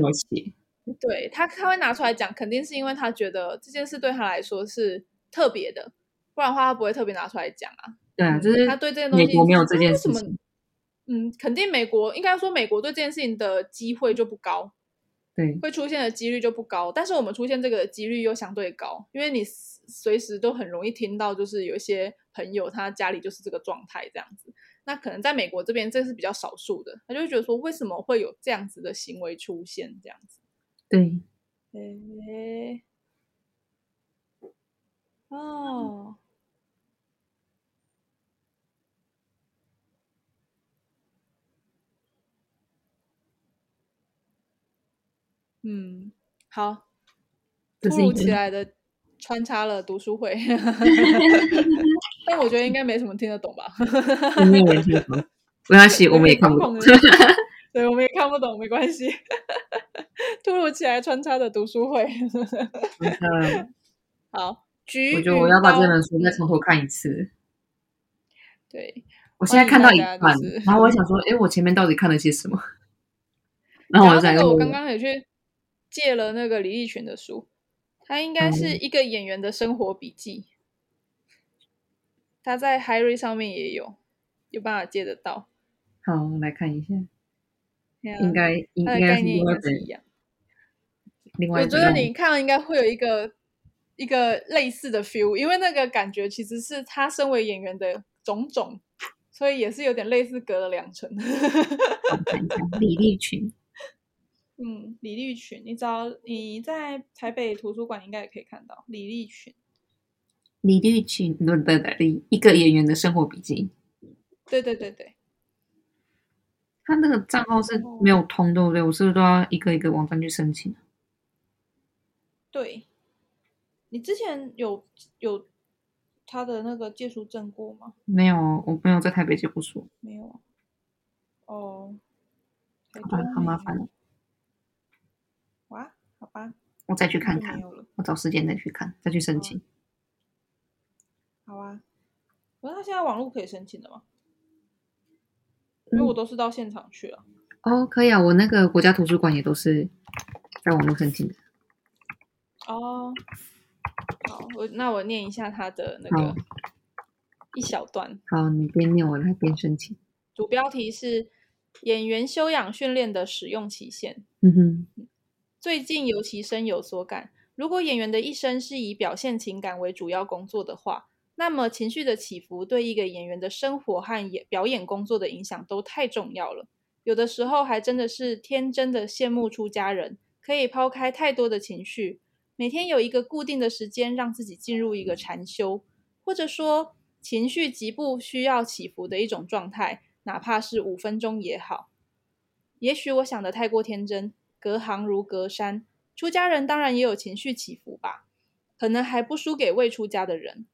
对他，他会拿出来讲，肯定是因为他觉得这件事对他来说是。特别的，不然的话他不会特别拿出来讲啊。对啊，就是他对这件东西，美国没有这件事情。嗯，肯定美国应该说美国对这件事情的机会就不高，对，会出现的几率就不高。但是我们出现这个几率又相对高，因为你随时都很容易听到，就是有一些朋友他家里就是这个状态这样子。那可能在美国这边这是比较少数的，他就会觉得说，为什么会有这样子的行为出现这样子？对，诶。哦，嗯，好，突如其来的穿插了读书会，但我觉得应该没什么听得懂吧？没有人听得懂，没关系，我们也看不懂。对，我们也看不懂，没关系。突如其来穿插的读书会，好。我觉得我要把这本书再从头看一次。对，我现在看到一半，然后我想说，哎，我前面到底看了些什么？然后我在我刚刚也去借了那个李立群的书，他应该是一个演员的生活笔记，他在 HyRead 上面也有，有办法借得到。好，我来看一下，应该应该是另外一样。另外，我觉得你看了应该会有一个。一个类似的 feel，因为那个感觉其实是他身为演员的种种，所以也是有点类似隔了两层。李立群，嗯，李立群，你找你在台北图书馆应该也可以看到李立群。李立群，对对对，一个演员的生活笔记。对对对对，他那个账号是没有通，对不对？我是不是都要一个一个网站去申请？对。你之前有有他的那个借书证过吗？没有，我没有在台北借过书。没有。哦，好，好麻烦好吧。我再去看看，我找时间再去看，再去申请。好啊。可是他现在网络可以申请的吗？因为我都是到现场去了。哦，可以啊，我那个国家图书馆也都是在网络申请的。哦。好，我那我念一下他的那个一小段。好，你边念，我来边申请。主标题是演员修养训练的使用期限。嗯哼，最近尤其深有所感。如果演员的一生是以表现情感为主要工作的话，那么情绪的起伏对一个演员的生活和演表演工作的影响都太重要了。有的时候还真的是天真的羡慕出家人，可以抛开太多的情绪。每天有一个固定的时间，让自己进入一个禅修，或者说情绪极不需要起伏的一种状态，哪怕是五分钟也好。也许我想的太过天真，隔行如隔山。出家人当然也有情绪起伏吧，可能还不输给未出家的人。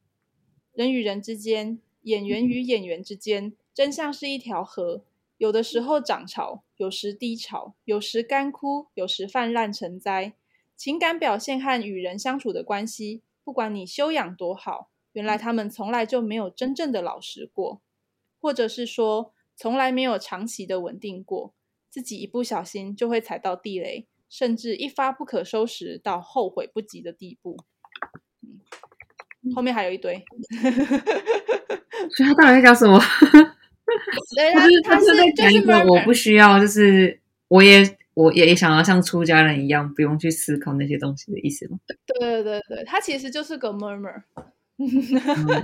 人与人之间，演员与演员之间，真像是一条河，有的时候涨潮，有时低潮，有时干枯，有时泛滥成灾。情感表现和与人相处的关系，不管你修养多好，原来他们从来就没有真正的老实过，或者是说，从来没有长期的稳定过，自己一不小心就会踩到地雷，甚至一发不可收拾到后悔不及的地步。嗯，后面还有一堆，所以他到底在讲什么？他是他是在讲一个我不需要，就是我也。我也也想要像出家人一样，不用去思考那些东西的意思吗？对对对对，他其实就是个 murmur。嗯、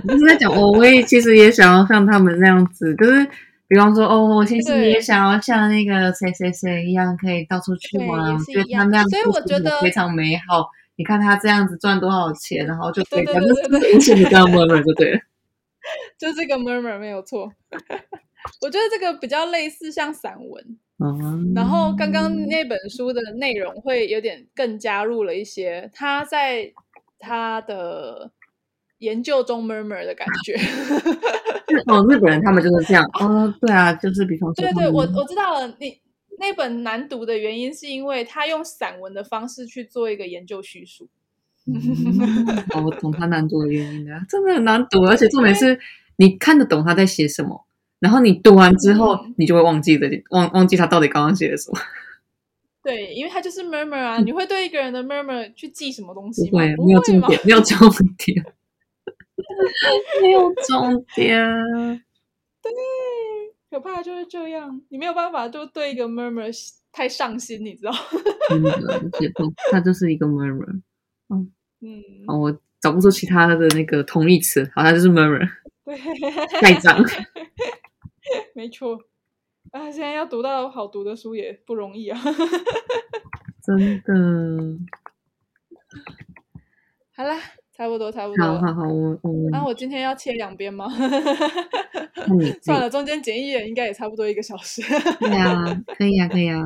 就是在讲我，我也其实也想要像他们那样子，就是比方说哦，我其实也想要像那个谁谁谁一样，可以到处去玩，我觉得他那样，所以我觉得非常美好。你看他这样子赚多少钱，然后就可以，反正无限的这样 murmur 就对了，就这个 murmur 没有错。我觉得这个比较类似像散文，嗯，然后刚刚那本书的内容会有点更加入了一些他在他的研究中 murmur 的感觉。哦，日本人他们就是这样，哦，对啊，就是比方说，对对，我我知道了，你那本难读的原因是因为他用散文的方式去做一个研究叙述。我懂他难读的原因了，真的很难读，而且重点是你看得懂他在写什么。然后你读完之后，嗯、你就会忘记的，忘忘记他到底刚刚写的什么。对，因为他就是 murmur 啊，嗯、你会对一个人的 murmur 去记什么东西吗？不会，没有重点，没有重点，没有重点。对，可怕就是这样，你没有办法就对一个 murmur 太上心，你知道？真的，解不，他就是一个 murmur。嗯嗯，哦，我找不出其他的那个同义词，好，他就是 murmur。对，盖章。没错，啊，现在要读到好读的书也不容易啊，真的。好了，差不多，差不多。好好好，我我。那、啊、我今天要切两边吗？你 算了，中间剪一眼应该也差不多一个小时。对啊，可以啊，可以啊。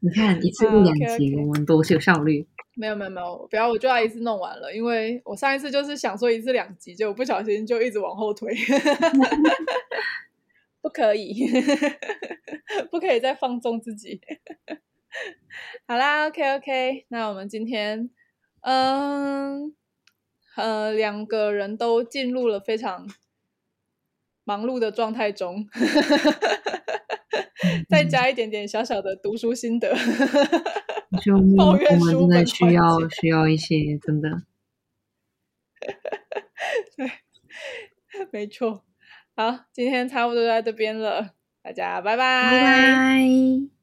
你看一次录两集，我们多有效率。没有没有没有，不要我就要一次弄完了，因为我上一次就是想说一次两集，结果不小心就一直往后推，不可以，不可以再放纵自己。好啦，OK OK，那我们今天，嗯呃，两个人都进入了非常忙碌的状态中，再加一点点小小的读书心得。就我们 真的需要需要一些真的，对，没错。好，今天差不多在这边了，大家拜拜。拜拜。